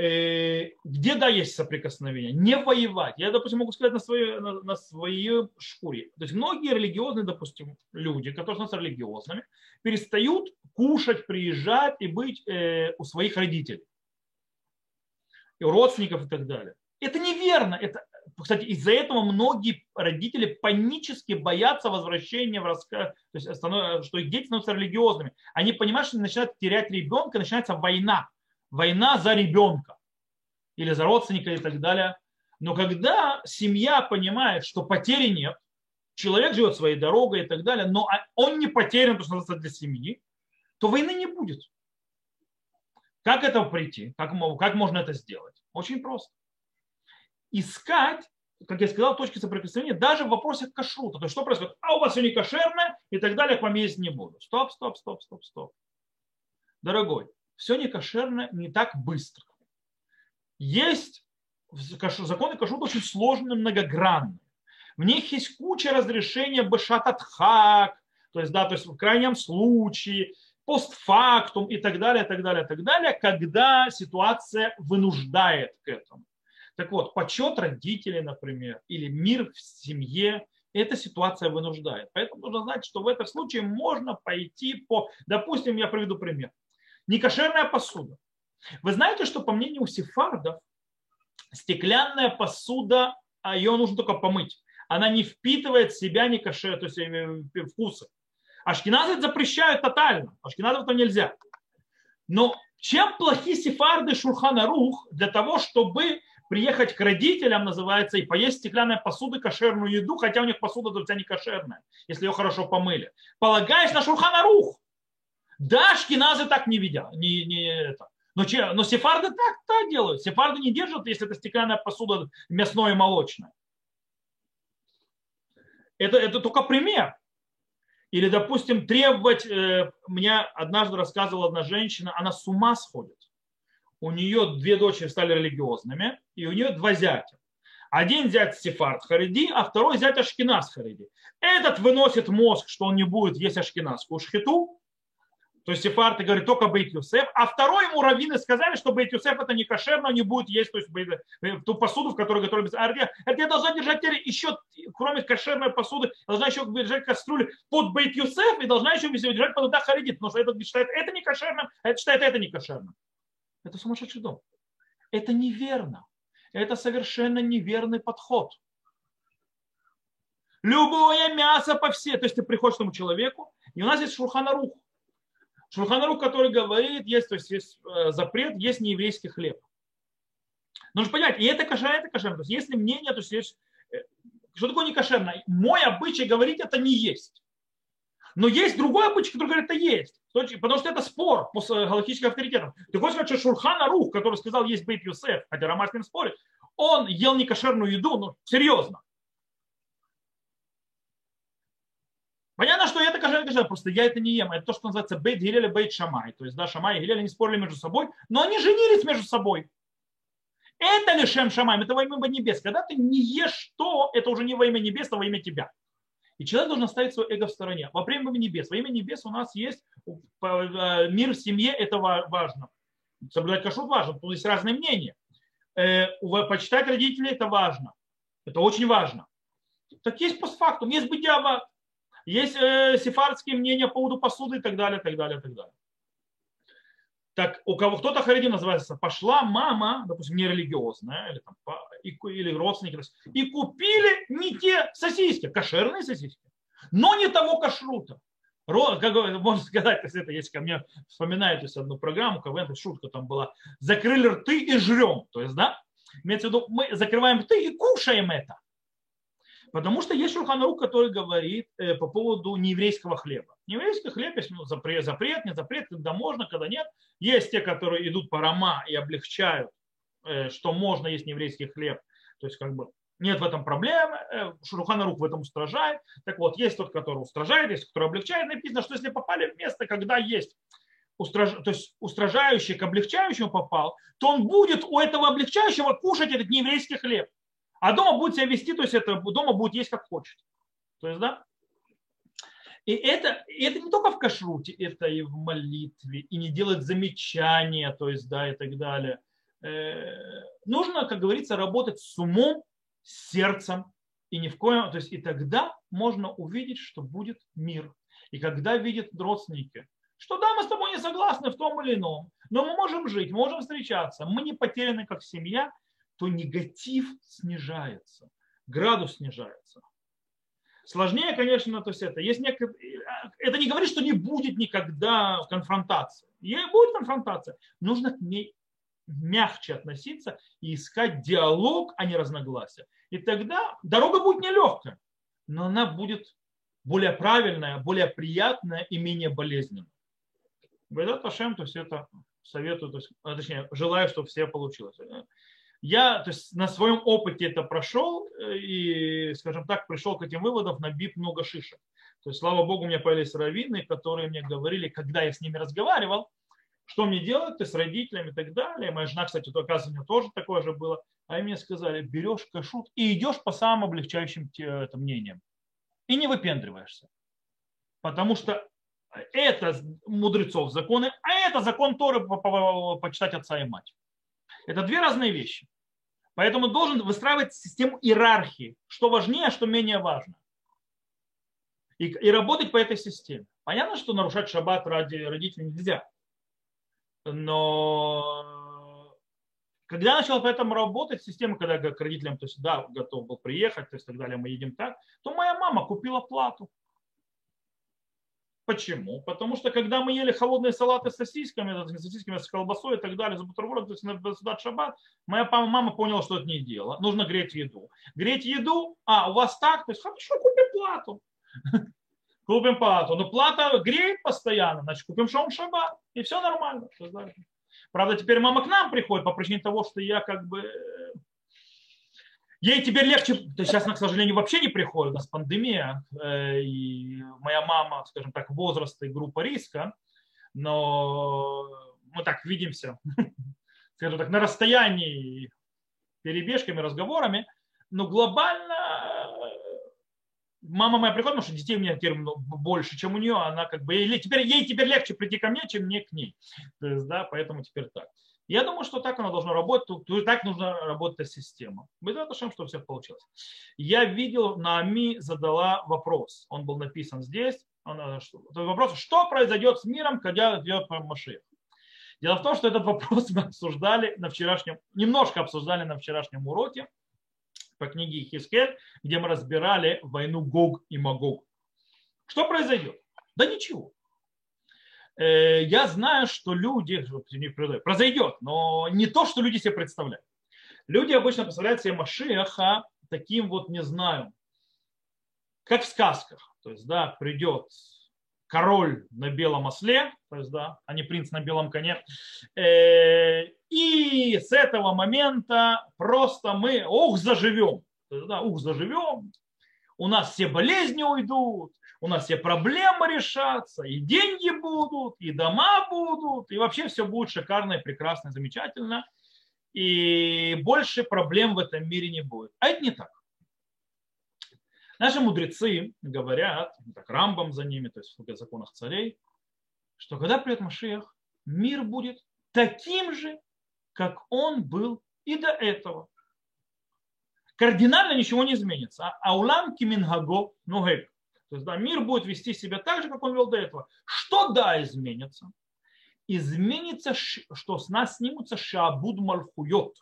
где да есть соприкосновение, не воевать. Я, допустим, могу сказать на своей, на, на своей шкуре. То есть многие религиозные, допустим, люди, которые становятся религиозными, перестают кушать, приезжать и быть э, у своих родителей, и у родственников и так далее. Это неверно. Это, кстати, из-за этого многие родители панически боятся возвращения в рассказ, то есть что их дети становятся религиозными. Они понимают, что начинают терять ребенка, начинается война война за ребенка или за родственника и так далее. Но когда семья понимает, что потери нет, человек живет своей дорогой и так далее, но он не потерян, то, что для семьи, то войны не будет. Как это прийти? Как, как можно это сделать? Очень просто. Искать, как я сказал, точки соприкосновения даже в вопросе кашрута. То есть что происходит? А у вас все не кошерное и так далее, к вам есть не буду. Стоп, стоп, стоп, стоп, стоп. Дорогой, все не кошерное не так быстро. Есть законы кашрута очень сложные, многогранные. В них есть куча разрешения бешататхак, то есть, да, то есть в крайнем случае, постфактум и так далее, так далее, так далее, когда ситуация вынуждает к этому. Так вот, почет родителей, например, или мир в семье, эта ситуация вынуждает. Поэтому нужно знать, что в этом случае можно пойти по, допустим, я приведу пример. Некошерная посуда. Вы знаете, что по мнению сефардов, стеклянная посуда, а ее нужно только помыть. Она не впитывает в себя некошер, то есть э, вкусы. Ашкеназы запрещают тотально. Ашкеназов это нельзя. Но чем плохи сефарды Шурхана Рух для того, чтобы приехать к родителям, называется, и поесть стеклянной посуды кошерную еду, хотя у них посуда у тебя не кошерная, если ее хорошо помыли. Полагаясь на Шурхана Рух. Да, шкиназы так не видят. Не, не это. Но, че, но сефарды так, так делают. Сефарды не держат, если это стеклянная посуда мясное и молочное. Это, это только пример. Или, допустим, требовать, э, мне однажды рассказывала одна женщина, она с ума сходит. У нее две дочери стали религиозными, и у нее два зятя. Один зять Сефард Хариди, а второй зять Ашкинас Хариди. Этот выносит мозг, что он не будет есть ашкеназскую шхиту, то есть Сефарты говорит только Бейт Юсеф, а второй ему раввины сказали, что Бейт Юсеф это не кошерно, не будет есть то есть, ту посуду, в которой готовят. А это я должна держать еще, кроме кошерной посуды, должна еще держать кастрюлю под Бейт Юсеф и должна еще держать под Харидит, потому что этот считает это не кошерным, а это считает это не кошерным. Это сумасшедший дом. Это неверно. Это совершенно неверный подход. Любое мясо по всей, то есть ты приходишь к тому человеку, и у нас есть шурханарух. Шурханарух, который говорит, есть, то есть есть э, запрет, есть нееврейский хлеб. Нужно понять, и это кошерно, это кошерно. То есть если мнение, то есть, есть э, что такое не кошерно? Мой обычай говорить это не есть. Но есть другой обычай, который говорит, это есть. Потому что это спор по галактическим авторитетам. Ты хочешь сказать, что Шурхан Арух, который сказал, есть Бейт Юсеф, хотя Рамаш с ним спорит, он ел некошерную еду, ну, серьезно. Понятно, что это кошер, кошер, просто я это не ем. Это то, что называется бейт гилель бейт шамай. То есть, да, шамай и гилель не спорили между собой, но они женились между собой. Это ли шем шамай, это во имя небес. Когда ты не ешь то, это уже не во имя небес, а во имя тебя. И человек должен оставить свое эго в стороне. Во время небес. Во имя небес у нас есть э, мир в семье, это важно. Соблюдать кашрут важно, тут есть разные мнения. Э, почитать родителей это важно. Это очень важно. Так есть постфактум, есть бытия есть э, сефардские мнения по поводу посуды и так далее, так далее, так далее. Так у кого кто-то хариди называется, пошла мама, допустим, нерелигиозная, или, там, или родственники, и купили не те сосиски, кошерные сосиски, но не того кашрута. Как можно сказать, если это есть ко мне, вспоминаете одну программу, КВН, шутка там была, закрыли рты и жрем. То есть, да, имеется в виду, мы закрываем рты и кушаем это. Потому что есть Шурханарук, который говорит э, по поводу нееврейского хлеба. Нееврейский хлеб есть ну, запрет, запрет, не запрет, когда можно, когда нет. Есть те, которые идут по рома и облегчают, э, что можно есть нееврейский хлеб. То есть как бы нет в этом проблемы, э, Шурханарук в этом устражает. Так вот, есть тот, который устражает, есть, который облегчает. Написано, что если попали в место, когда есть устраж... то есть устражающий к облегчающему попал, то он будет у этого облегчающего кушать этот нееврейский хлеб. А дома будет себя вести, то есть это дома будет есть как хочет. То есть, да? И это, и это не только в кашруте, это и в молитве, и не делать замечания, то есть, да, и так далее. Э, нужно, как говорится, работать с умом, с сердцем, и ни в коем, то есть, и тогда можно увидеть, что будет мир. И когда видят родственники, что да, мы с тобой не согласны в том или ином, но мы можем жить, можем встречаться, мы не потеряны как семья, то негатив снижается, градус снижается. Сложнее, конечно, то есть это. Есть некое, это не говорит, что не будет никогда конфронтации. И будет конфронтация. Нужно к ней мягче относиться и искать диалог, а не разногласия. И тогда дорога будет нелегкая, но она будет более правильная, более приятная и менее болезненная. Бедат Ашем, то есть это советую, то есть, а, точнее, желаю, чтобы все получилось. Я то есть, на своем опыте это прошел и, скажем так, пришел к этим выводам, набив много шишек. То есть, слава богу, у меня появились раввины, которые мне говорили, когда я с ними разговаривал, что мне делать, ты с родителями и так далее. Моя жена, кстати, то, оказывается, у нее тоже такое же было. А они мне сказали, берешь кашут и идешь по самым облегчающим это, мнениям. И не выпендриваешься. Потому что это мудрецов законы, а это закон Торы почитать отца и мать. Это две разные вещи. Поэтому должен выстраивать систему иерархии, что важнее, а что менее важно. И, и работать по этой системе. Понятно, что нарушать шаббат ради родителей нельзя. Но когда я начал по этому работать, система, когда я к родителям, то есть, да, готов был приехать, то есть, так далее, мы едем так, то моя мама купила плату. Почему? Потому что когда мы ели холодные салаты с сосисками, с сосисками, с колбасой и так далее, с бутербродом, то есть на Садат Шаббат, моя мама поняла, что это не дело. Нужно греть еду. Греть еду, а, у вас так, то есть хорошо, купи плату. [LAUGHS] Купим плату. Но плата греет постоянно, значит купим шоум шаббат. И все нормально. Правда, теперь мама к нам приходит по причине того, что я как бы Ей теперь легче, то сейчас она, к сожалению, вообще не приходит, у нас пандемия, э, и моя мама, скажем так, возраст и группа риска, но мы так видимся, [LAUGHS] скажем так, на расстоянии перебежками, разговорами, но глобально мама моя приходит, потому что детей у меня теперь больше, чем у нее, она как бы, ей теперь, ей теперь легче прийти ко мне, чем мне к ней. То есть, да, поэтому теперь так. Я думаю, что так оно должно работать, так нужно работать система. Мы это что у всех получилось. Я видел, Наами задала вопрос. Он был написан здесь. Он, вопрос, что произойдет с миром, когда идет Машиах? Дело в том, что этот вопрос мы обсуждали на вчерашнем, немножко обсуждали на вчерашнем уроке по книге Хискель, где мы разбирали войну Гог и Магог. Что произойдет? Да ничего. Э, я знаю, что люди, произойдет, но не то, что люди себе представляют. Люди обычно представляют себе Машиаха таким вот, не знаю, как в сказках. То есть, да, придет король на белом осле, то есть, да, а не принц на белом коне. Э, и с этого момента просто мы, ух, заживем. Да, ух, заживем. У нас все болезни уйдут, у нас все проблемы решатся, и деньги будут, и дома будут, и вообще все будет шикарно и прекрасно, и замечательно, и больше проблем в этом мире не будет. А это не так. Наши мудрецы говорят, так Рамбам за ними, то есть в законах царей, что когда придет Машиах, мир будет таким же, как он был и до этого. Кардинально ничего не изменится. Аулам кимингаго нугек. То есть да, мир будет вести себя так же, как он вел до этого. Что да, изменится? Изменится, что с нас снимутся шабуд мальхуйот.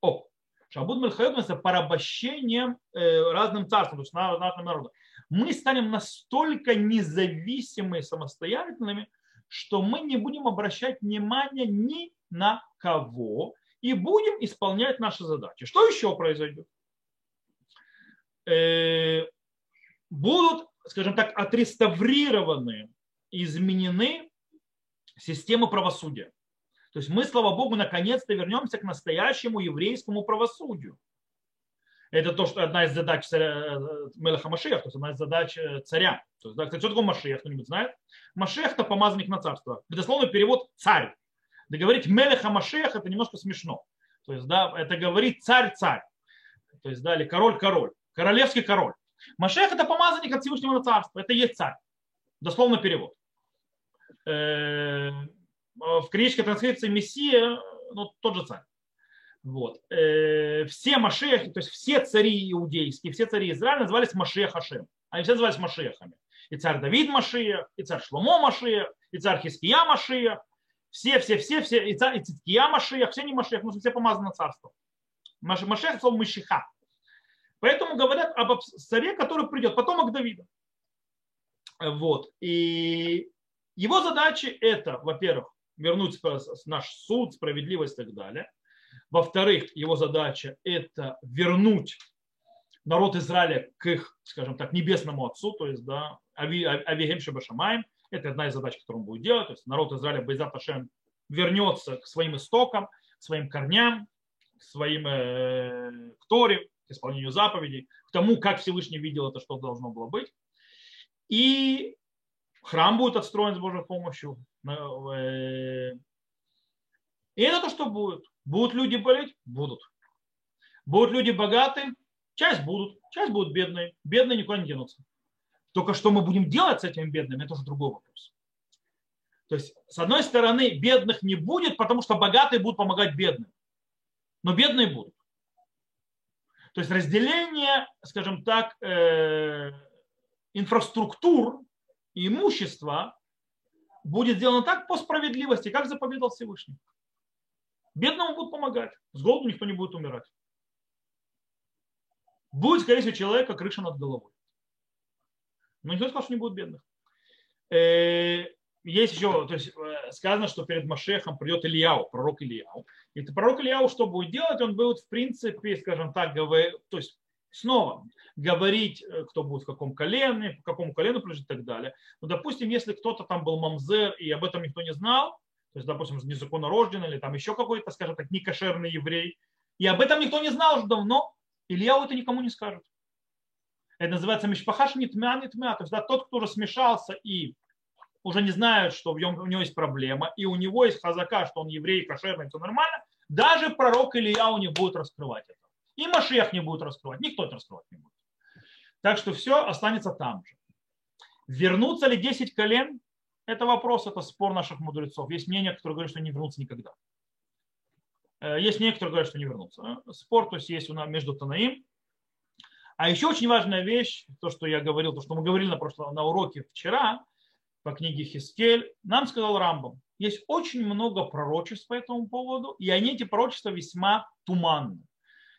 О, шабуд мальхуйот это порабощением э, разным царствам, то есть разным народам. Мы станем настолько независимыми, самостоятельными, что мы не будем обращать внимания ни на кого и будем исполнять наши задачи. Что еще произойдет? Э, будут скажем так, отреставрированы, изменены системы правосудия. То есть мы, слава Богу, наконец-то вернемся к настоящему еврейскому правосудию. Это то, что одна из задач царя, э, Мелеха Машех, то есть одна из задач э, царя. То есть, да, кстати, что такое Машех, кто-нибудь знает? Машех – это помазанник на царство. Дословный перевод – царь. Да говорить Мелеха Машех – это немножко смешно. То есть, да, это говорит царь-царь. То есть, да, или король-король. Королевский король. Машех это помазанник от Всевышнего царства, это есть царь. Дословно перевод. Э, в греческой транскрипции Мессия, ну, тот же царь. Вот. Э, все Машехи, то есть все цари иудейские, все цари Израиля назывались Машех Хашем. Они все назывались Машехами. И царь Давид Машех, и царь Шломо Машех, и царь Хиския Машех. Все, все, все, все, и царь и Циткия Машех, все не Машех, но все помазаны царством. Машех это слово Мышиха. Поэтому говорят об царе, который придет, потомок Давида. Вот. И его задача это, во-первых, вернуть наш суд, справедливость и так далее. Во-вторых, его задача это вернуть народ Израиля к их, скажем так, небесному отцу, то есть, да, Авигем Шабашамаем. Это одна из задач, которую он будет делать. То есть народ Израиля Байзат Ашем вернется к своим истокам, к своим корням, к своим э, к к исполнению заповедей, к тому, как Всевышний видел это, что должно было быть. И храм будет отстроен с Божьей помощью. Э, и это то, что будет. Будут люди болеть? Будут. Будут люди богатые? Часть будут, часть будут бедные. Бедные никуда не денутся. Только что мы будем делать с этими бедными, это уже другой вопрос. То есть, с одной стороны, бедных не будет, потому что богатые будут помогать бедным. Но бедные будут. То есть разделение, скажем так, э, инфраструктур и имущества будет сделано так по справедливости, как заповедал Всевышний. Бедному будут помогать. С голоду никто не будет умирать. Будет, скорее всего, человека крыша над головой. Но никто не сказал, что не будет бедных. Есть еще, то есть э, сказано, что перед Машехом придет Ильяу, пророк Ильяу. И пророк Ильяу что будет делать? Он будет, в принципе, скажем так, говорить, то есть снова говорить, э, кто будет в каком колене, по какому колену прижить и так далее. Но, допустим, если кто-то там был мамзер, и об этом никто не знал, то есть, допустим, незаконно рожденный или там еще какой-то, скажем так, некошерный еврей, и об этом никто не знал уже давно, Ильяу это никому не скажет. Это называется мишпахаш нитмя нитмя. То есть да, тот, кто уже смешался и уже не знает, что у него есть проблема, и у него есть хазака, что он еврей, кошерный, все нормально, даже пророк Ильяу не будет раскрывать это. И Машех не будет раскрывать, никто это раскрывать не будет. Так что все останется там же. Вернутся ли 10 колен? Это вопрос, это спор наших мудрецов. Есть мнение, которые говорят, что не вернутся никогда. Э, есть некоторые, говорят, что не вернутся. Спор, то есть есть у нас между Танаим. А еще очень важная вещь, то, что я говорил, то, что мы говорили на, прошлом, на уроке вчера по книге Хискель, нам сказал Рамбам, есть очень много пророчеств по этому поводу, и они, эти пророчества, весьма туманны.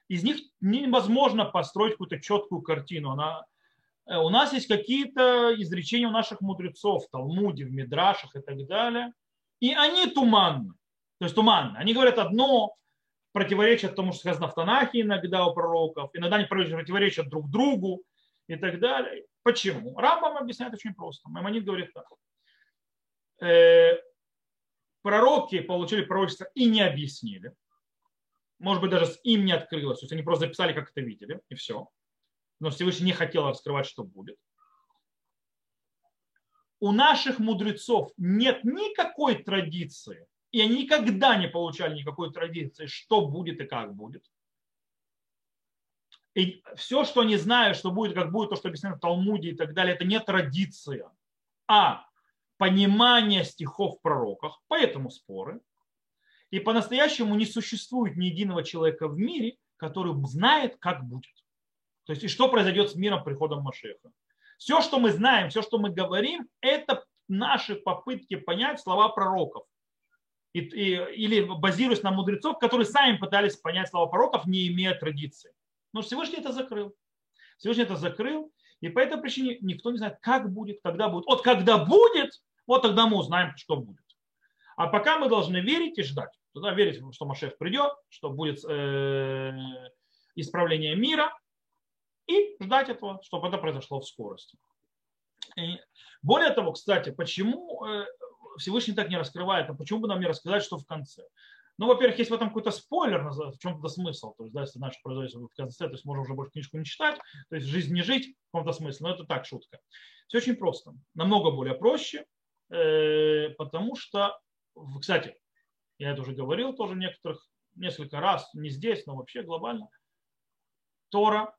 Из них невозможно построить какую-то четкую картину. Она, э, у нас есть какие-то изречения у наших мудрецов в Талмуде, в Мидрашах и так далее, и они туманны. То есть туманно. Они говорят одно, противоречат тому, что сказано в Танахе иногда у пророков, иногда они противоречат друг другу и так далее. Почему? Рамбам объясняет очень просто. Маймонид говорит так. Э, пророки получили пророчество и не объяснили. Может быть, даже им не открылось. То есть они просто записали, как это видели, и все. Но Всевышний не хотел раскрывать, что будет. У наших мудрецов нет никакой традиции и они никогда не получали никакой традиции, что будет и как будет. И все, что они знают, что будет, как будет, то, что объяснено в Талмуде и так далее, это не традиция, а понимание стихов в пророках, поэтому споры. И по-настоящему не существует ни единого человека в мире, который знает, как будет. То есть и что произойдет с миром приходом Машеха. Все, что мы знаем, все, что мы говорим, это наши попытки понять слова пророков и, и, или базируясь на мудрецов, которые сами пытались понять слова пророков, не имея традиции. Но Всевышний это закрыл. Всевышний это закрыл, и по этой причине никто не знает, как будет, когда будет. Вот когда будет, вот тогда мы узнаем, что будет. А пока мы должны верить и ждать. Туда верить, что Машех придет, что будет э, исправление мира, и ждать этого, чтобы это произошло в скорости. И более того, кстати, почему э, Всевышний так не раскрывает, а почему бы нам не рассказать, что в конце? Ну, во-первых, есть в этом какой-то спойлер, в чем-то смысл. То есть, да, если что произойдет в конце, то есть можно уже больше книжку не читать, то есть жизнь не жить в каком-то смысле. Но это так, шутка. Все очень просто. Намного более проще, э, потому что, кстати, я это уже говорил тоже некоторых, несколько раз, не здесь, но вообще глобально. Тора,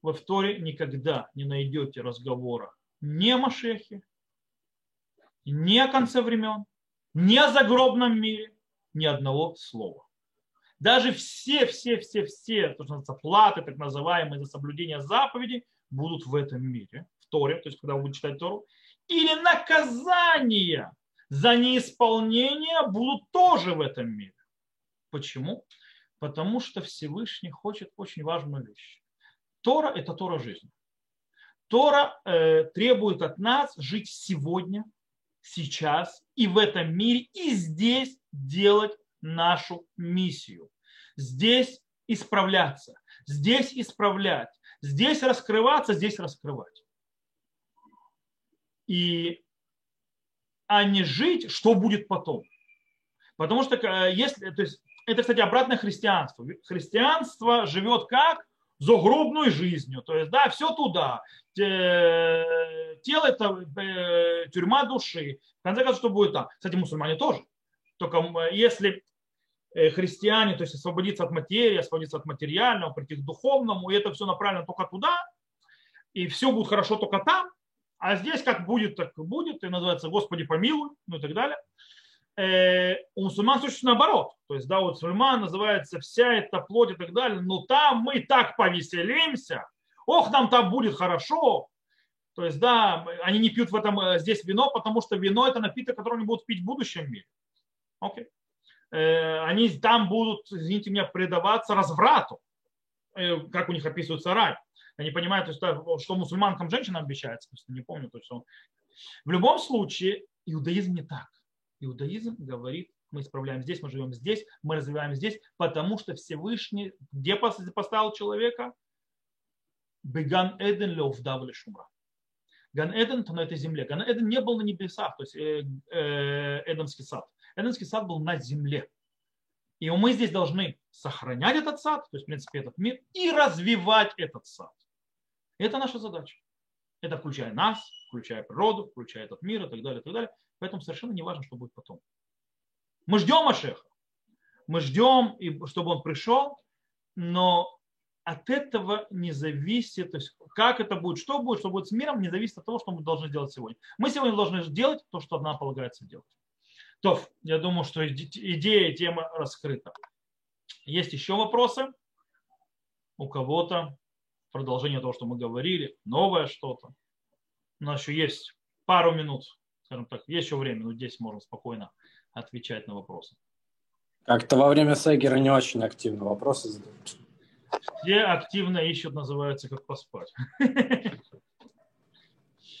вы в Торе никогда не найдете разговора ни о Машехе, ни о конце времен, ни о загробном мире, ни одного слова. Даже все, все, все, все, то, что называется, платы, так называемые за соблюдение заповедей, будут в этом мире, в Торе, то есть когда вы будете читать Тору, или наказания за неисполнение будут тоже в этом мире. Почему? Потому что Всевышний хочет очень важную вещь. Тора – это Тора жизни. Тора э, требует от нас жить сегодня, сейчас и в этом мире, и здесь делать нашу миссию. Здесь исправляться, здесь исправлять, здесь раскрываться, здесь раскрывать. И а не жить, что будет потом. Потому что э, если, то есть, это, кстати, обратное христианство. Христианство живет как? загробной жизнью. То есть, да, все туда. Тело это э, тюрьма души. В конце концов, что будет там? Кстати, мусульмане тоже. Только если э, христиане, то есть освободиться от материи, освободиться от материального, прийти к духовному, и это все направлено только туда, и все будет хорошо только там, а здесь как будет, так будет, и называется «Господи помилуй», ну и так далее. Э, у мусульман точно наоборот. То есть, да, вот мусульман называется вся эта плоть и так далее, но там мы так повеселимся, ох, нам там будет хорошо. То есть, да, они не пьют в этом э, здесь вино, потому что вино это напиток, который они будут пить в будущем мире. Окей. Э, они там будут, извините меня, предаваться разврату, как у них описывается рай. Я не понимаю, то есть, что мусульманкам женщинам обещается, просто не помню. То есть, он... В любом случае, иудаизм не так. Иудаизм говорит, мы исправляем здесь, мы живем здесь, мы развиваем здесь, потому что Всевышний где поставил человека? Беган Эден Леовдавли Шумра. Ган Эден то на этой земле. Ган Эден не был на небесах, то есть э, э, Эдемский сад. Эдемский сад был на земле. И мы здесь должны сохранять этот сад, то есть, в принципе, этот мир, и развивать этот сад. Это наша задача. Это включая нас, включая природу, включая этот мир и так далее, и так далее. Поэтому совершенно не важно, что будет потом. Мы ждем Машеха. Мы ждем, чтобы он пришел, но от этого не зависит, то есть как это будет, что будет, что будет с миром, не зависит от того, что мы должны сделать сегодня. Мы сегодня должны делать то, что нам полагается делать. То, я думаю, что идея, тема раскрыта. Есть еще вопросы у кого-то? Продолжение того, что мы говорили, новое что-то. У нас еще есть пару минут скажем так, есть еще время, но здесь можно спокойно отвечать на вопросы. Как-то во время Сегера не очень активно вопросы задают. Все активно ищут, называется, как поспать. [LAUGHS]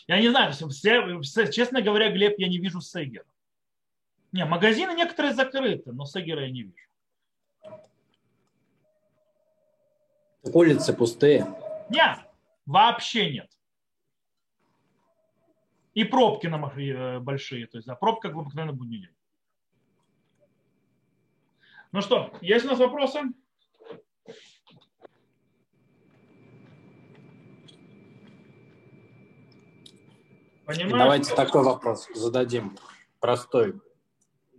Я не знаю, все, честно говоря, Глеб, я не вижу Сегера. Не, магазины некоторые закрыты, но Сегера я не вижу. Улицы пустые. Нет, вообще нет. И пробки на э, большие. То есть, да, пробка как в обыкновенный будний день. Ну что, есть у нас вопросы? Понимаешь? Давайте такой вопрос зададим. Простой.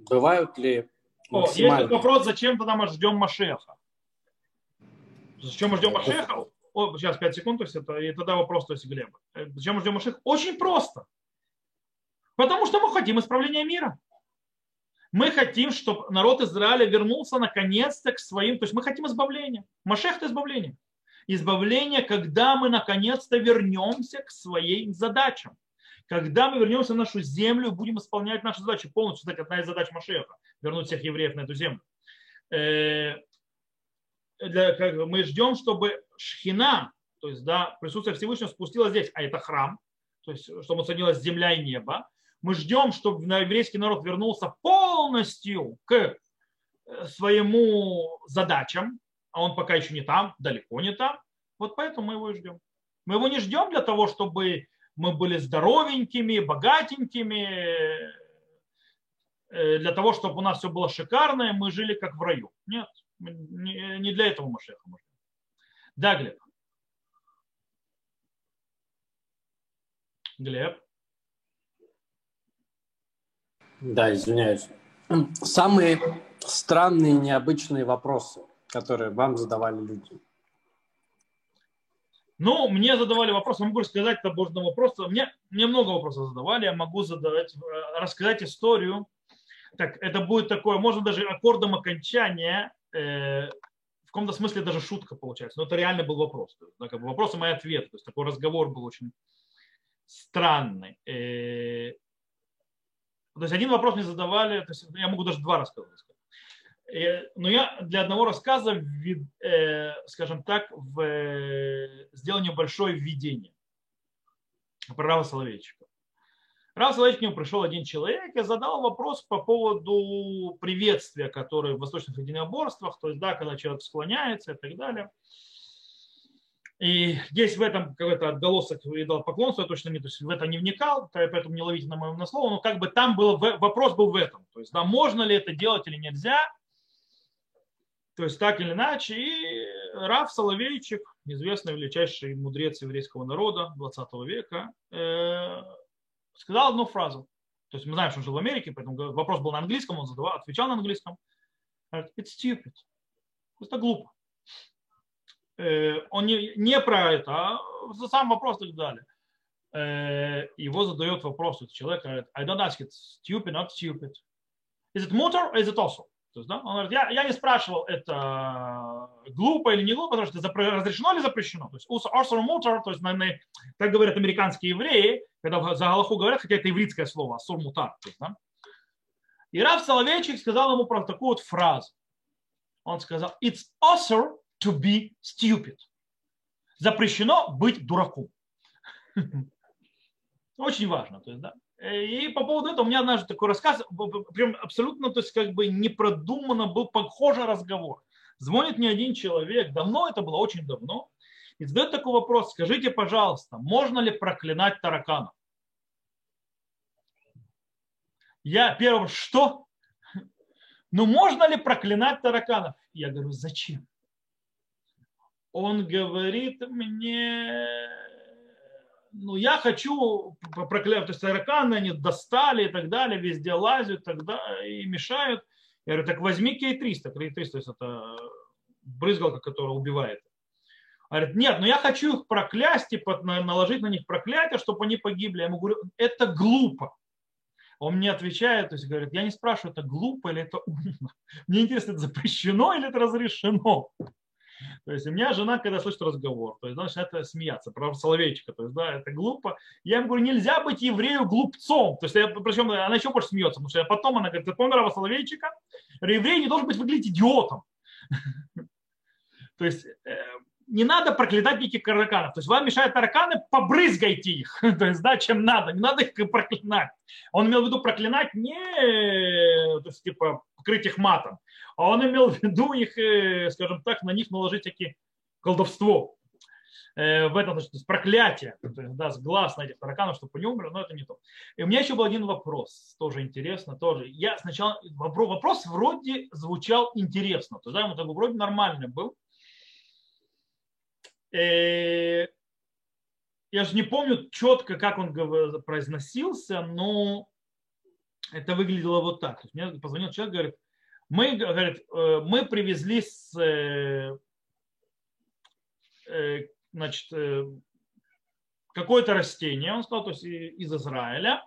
Бывают ли О, есть вопрос, зачем тогда мы ждем Машеха? Зачем мы ждем Машеха? О, сейчас 5 секунд, то есть это, и тогда вопрос, то есть Глеба. Зачем мы ждем Машеха? Очень просто. Потому что мы хотим исправления мира. Мы хотим, чтобы народ Израиля вернулся наконец-то к своим, то есть мы хотим избавления. Машех – это избавление. Избавление, когда мы наконец-то вернемся к своим задачам. Когда мы вернемся в нашу землю будем исполнять наши задачи полностью. Кстати, одна из задач Машеха – вернуть всех евреев на эту землю. Э, мы ждем, чтобы шхина, то есть да, присутствие Всевышнего спустилось здесь, а это храм, то есть чтобы соединилась земля и небо, мы ждем, чтобы еврейский народ вернулся полностью к э, своему задачам, а он пока еще не там, далеко не там. Вот поэтому мы его и ждем. Мы его не ждем для того, чтобы мы были здоровенькими, богатенькими, э, для того, чтобы у нас все было шикарно, и мы жили как в раю. Нет, не для этого Машеха мы ждем. Да, Глеб. Глеб. Да, извиняюсь. Самые странные, необычные вопросы, которые вам задавали люди. Ну, мне задавали вопросы, я могу рассказать это можно вопрос. Мне, мне много вопросов задавали, я могу задавать, э, рассказать историю. Так, это будет такое, можно даже аккордом окончания, э, в каком-то смысле даже шутка получается, но это реально был вопрос. То есть, да, как бы вопрос и мой ответ. То есть такой разговор был очень странный. Э, то есть один вопрос мне задавали, то есть я могу даже два рассказа сказать. Э, но я для одного рассказа, э, скажем так, в э, сделании большое введение про Рава Соловейчика. Рав Соловейчик к нему пришел один человек и задал вопрос по поводу приветствия, которое в восточных единоборствах, то есть, да, когда человек склоняется и так далее. И есть в этом какой-то отголосок видал поклонства, я точно не, то есть в это не вникал, поэтому не ловите на моем на слово, но как бы там был, вопрос был в этом. То есть, да, можно ли это делать или нельзя, то есть так или иначе. И Раф Соловейчик, известный величайший мудрец еврейского народа 20 века, э, сказал одну фразу. То есть мы знаем, что он жил в Америке, поэтому вопрос был на английском, он задавал, отвечал на английском. It's stupid. Это глупо. Э, он не, не про это, а за сам вопрос и так далее. Э, его задает вопрос, человек говорит, I don't ask it stupid, not stupid. Is it motor or is it also? То есть, да, он говорит, я, я не спрашивал, это глупо или не глупо, потому что разрешено или запрещено. То есть also motor, то есть, наверное, так говорят американские евреи, когда за Галаху говорят, хотя это ивритское слово, асур мутар. Да? И Рав Соловейчик сказал ему про такую вот фразу. Он сказал, it's also to be stupid. Запрещено быть дураком. [LAUGHS] Очень важно. То есть, да? И по поводу этого у меня однажды такой рассказ, прям абсолютно, то есть как бы непродуманно был похожий разговор. Звонит мне один человек, давно это было, очень давно, и задает такой вопрос, скажите, пожалуйста, можно ли проклинать тараканов? Я первым, что? Ну можно ли проклинать тараканов? Я говорю, зачем? он говорит мне, ну я хочу проклять, то есть тараканы они достали и так далее, везде лазят тогда и мешают. Я говорю, так возьми Кей-300, Кей-300, то есть это брызгалка, которая убивает. Говорит, нет, но я хочу их проклясть, типа наложить на них проклятие, чтобы они погибли. Я ему говорю, это глупо. Он мне отвечает, то есть говорит, я не спрашиваю, это глупо или это умно. Мне интересно, это запрещено или это разрешено. То есть у меня жена, когда слышит разговор, то есть она начинает смеяться про Соловейчика, то есть да, это глупо. Я ему говорю, нельзя быть еврею глупцом. То есть я, причем она еще больше смеется, потому что я потом она говорит, ты помнишь Рава Соловейчика? Еврей не должен быть выглядеть идиотом. [LAUGHS] То есть э, не надо проклинать никаких тараканов. То есть вам мешают тараканы, побрызгайте их. [LAUGHS] То есть, да, чем надо. Не надо их проклинать. Он имел в виду проклинать не, то есть, типа, покрыть их матом, а он имел в виду их, э, скажем так, на них наложить такие колдовство. Э, в этом, значит, проклятие, да, с глаз на этих тараканов, чтобы они умерли, но это не то. И у меня еще был один вопрос, тоже интересно, тоже. Я сначала, вопрос вроде звучал интересно, то есть, да, ему такой вроде нормальный был, Э, я же не помню четко, как он произносился, но это выглядело вот так. Мне позвонил человек, говорит, мы, говорит, э, мы привезли с, э, значит, какое-то растение, он сказал, то есть из Израиля,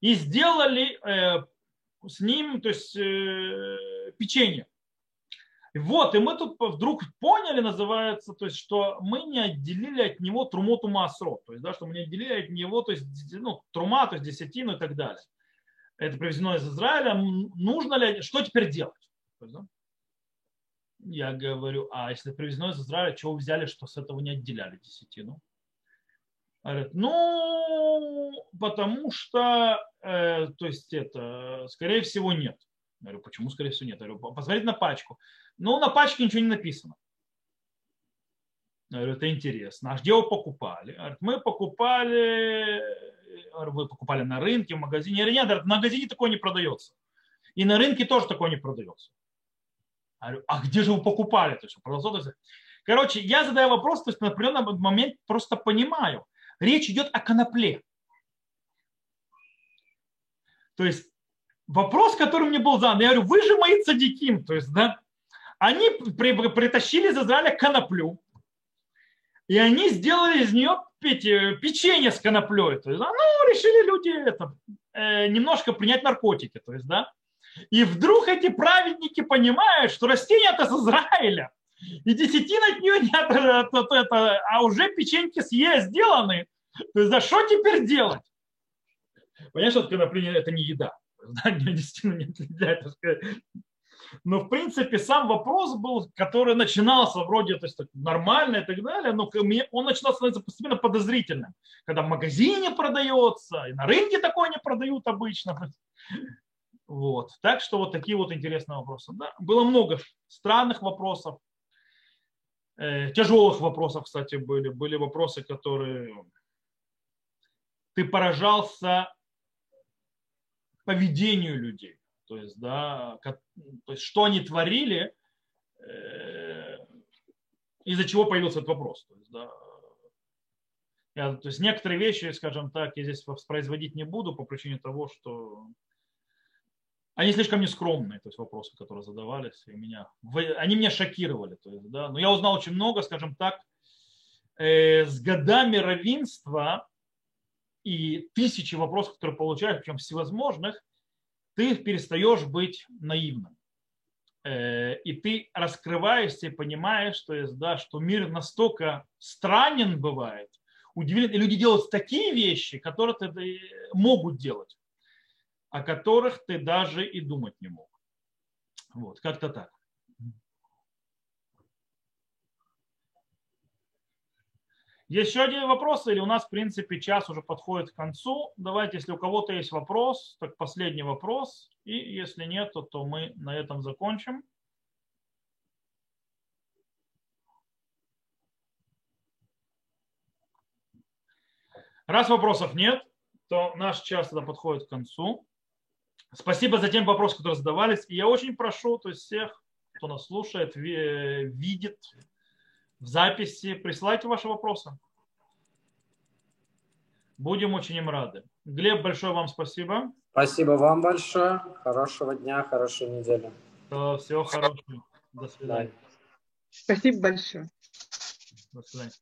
и сделали с ним, то есть печенье. Вот, и мы тут вдруг поняли, называется, то есть, что мы не отделили от него трумоту масро, то есть, да, что мы не отделили от него, то есть, ну, трума, то есть десятину и так далее. Это привезено из Израиля. Нужно ли, что теперь делать? Я говорю, а если привезено из Израиля, чего взяли, что с этого не отделяли десятину? Говорят, ну, потому что, э, то есть это, скорее всего, нет. Я говорю, почему, скорее всего, нет? Я говорю, посмотрите на пачку. Ну, на пачке ничего не написано. Я говорю, это интересно. А где вы покупали? Говорит, мы покупали, вы покупали на рынке, в магазине. Я говорю, нет, в магазине такое не продается. И на рынке тоже такое не продается. Говорю, а где же вы покупали? То есть, продается? Короче, я задаю вопрос, то есть на определенный момент просто понимаю. Речь идет о конопле. То есть вопрос, который мне был задан, я говорю, вы же мои цадиким, то есть, да, они притащили из Израиля коноплю, и они сделали из нее печенье с коноплей. То есть, да, ну, решили люди это, э, немножко принять наркотики. То есть, да. И вдруг эти праведники понимают, что растение это с Израиля. И десятина от нее нет, это, это, а уже печеньки съесть сделаны. То есть, да, что теперь делать? Понятно, что конопля это не еда. [LAUGHS] Да, десятина не еда, это но в принципе сам вопрос был, который начинался вроде то есть, нормально и так далее, но он начинал становиться постепенно подозрительным. Когда в магазине продается, и на рынке такое не продают обычно. Вот. Так что вот такие вот интересные вопросы. Да? Было много странных вопросов. Э, тяжелых вопросов, кстати, были. Были вопросы, которые ты поражался поведению людей. То есть, да, то есть что они творили, э, из-за чего появился этот вопрос. То есть, да, я, то есть некоторые вещи, скажем так, я здесь воспроизводить не буду по причине того, что они слишком нескромные, то есть вопросы, которые задавались, и меня, они меня шокировали. То есть, да, но я узнал очень много, скажем так, э, с годами равенства и тысячи вопросов, которые получаешь, причем всевозможных, ты перестаешь быть наивным. Э, и ты раскрываешься и понимаешь, что, да, что мир настолько странен бывает, удивительно, и люди делают такие вещи, которые ты могут делать о которых ты даже и думать не мог. Вот, как-то так. Еще один вопрос, или у нас, в принципе, час уже подходит к концу. Давайте, если у кого-то есть вопрос, так последний вопрос. И если нет, то, то мы на этом закончим. Раз вопросов нет, то наш час тогда подходит к концу. Спасибо за тем вопросы, которые задавались. И я очень прошу то есть всех, кто нас слушает, видит в записи, присылайте ваши вопросы. Будем очень им рады. Глеб, большое вам спасибо. Спасибо вам большое. Хорошего дня, хорошей недели. Всего хорошего. До свидания. Спасибо большое. До свидания.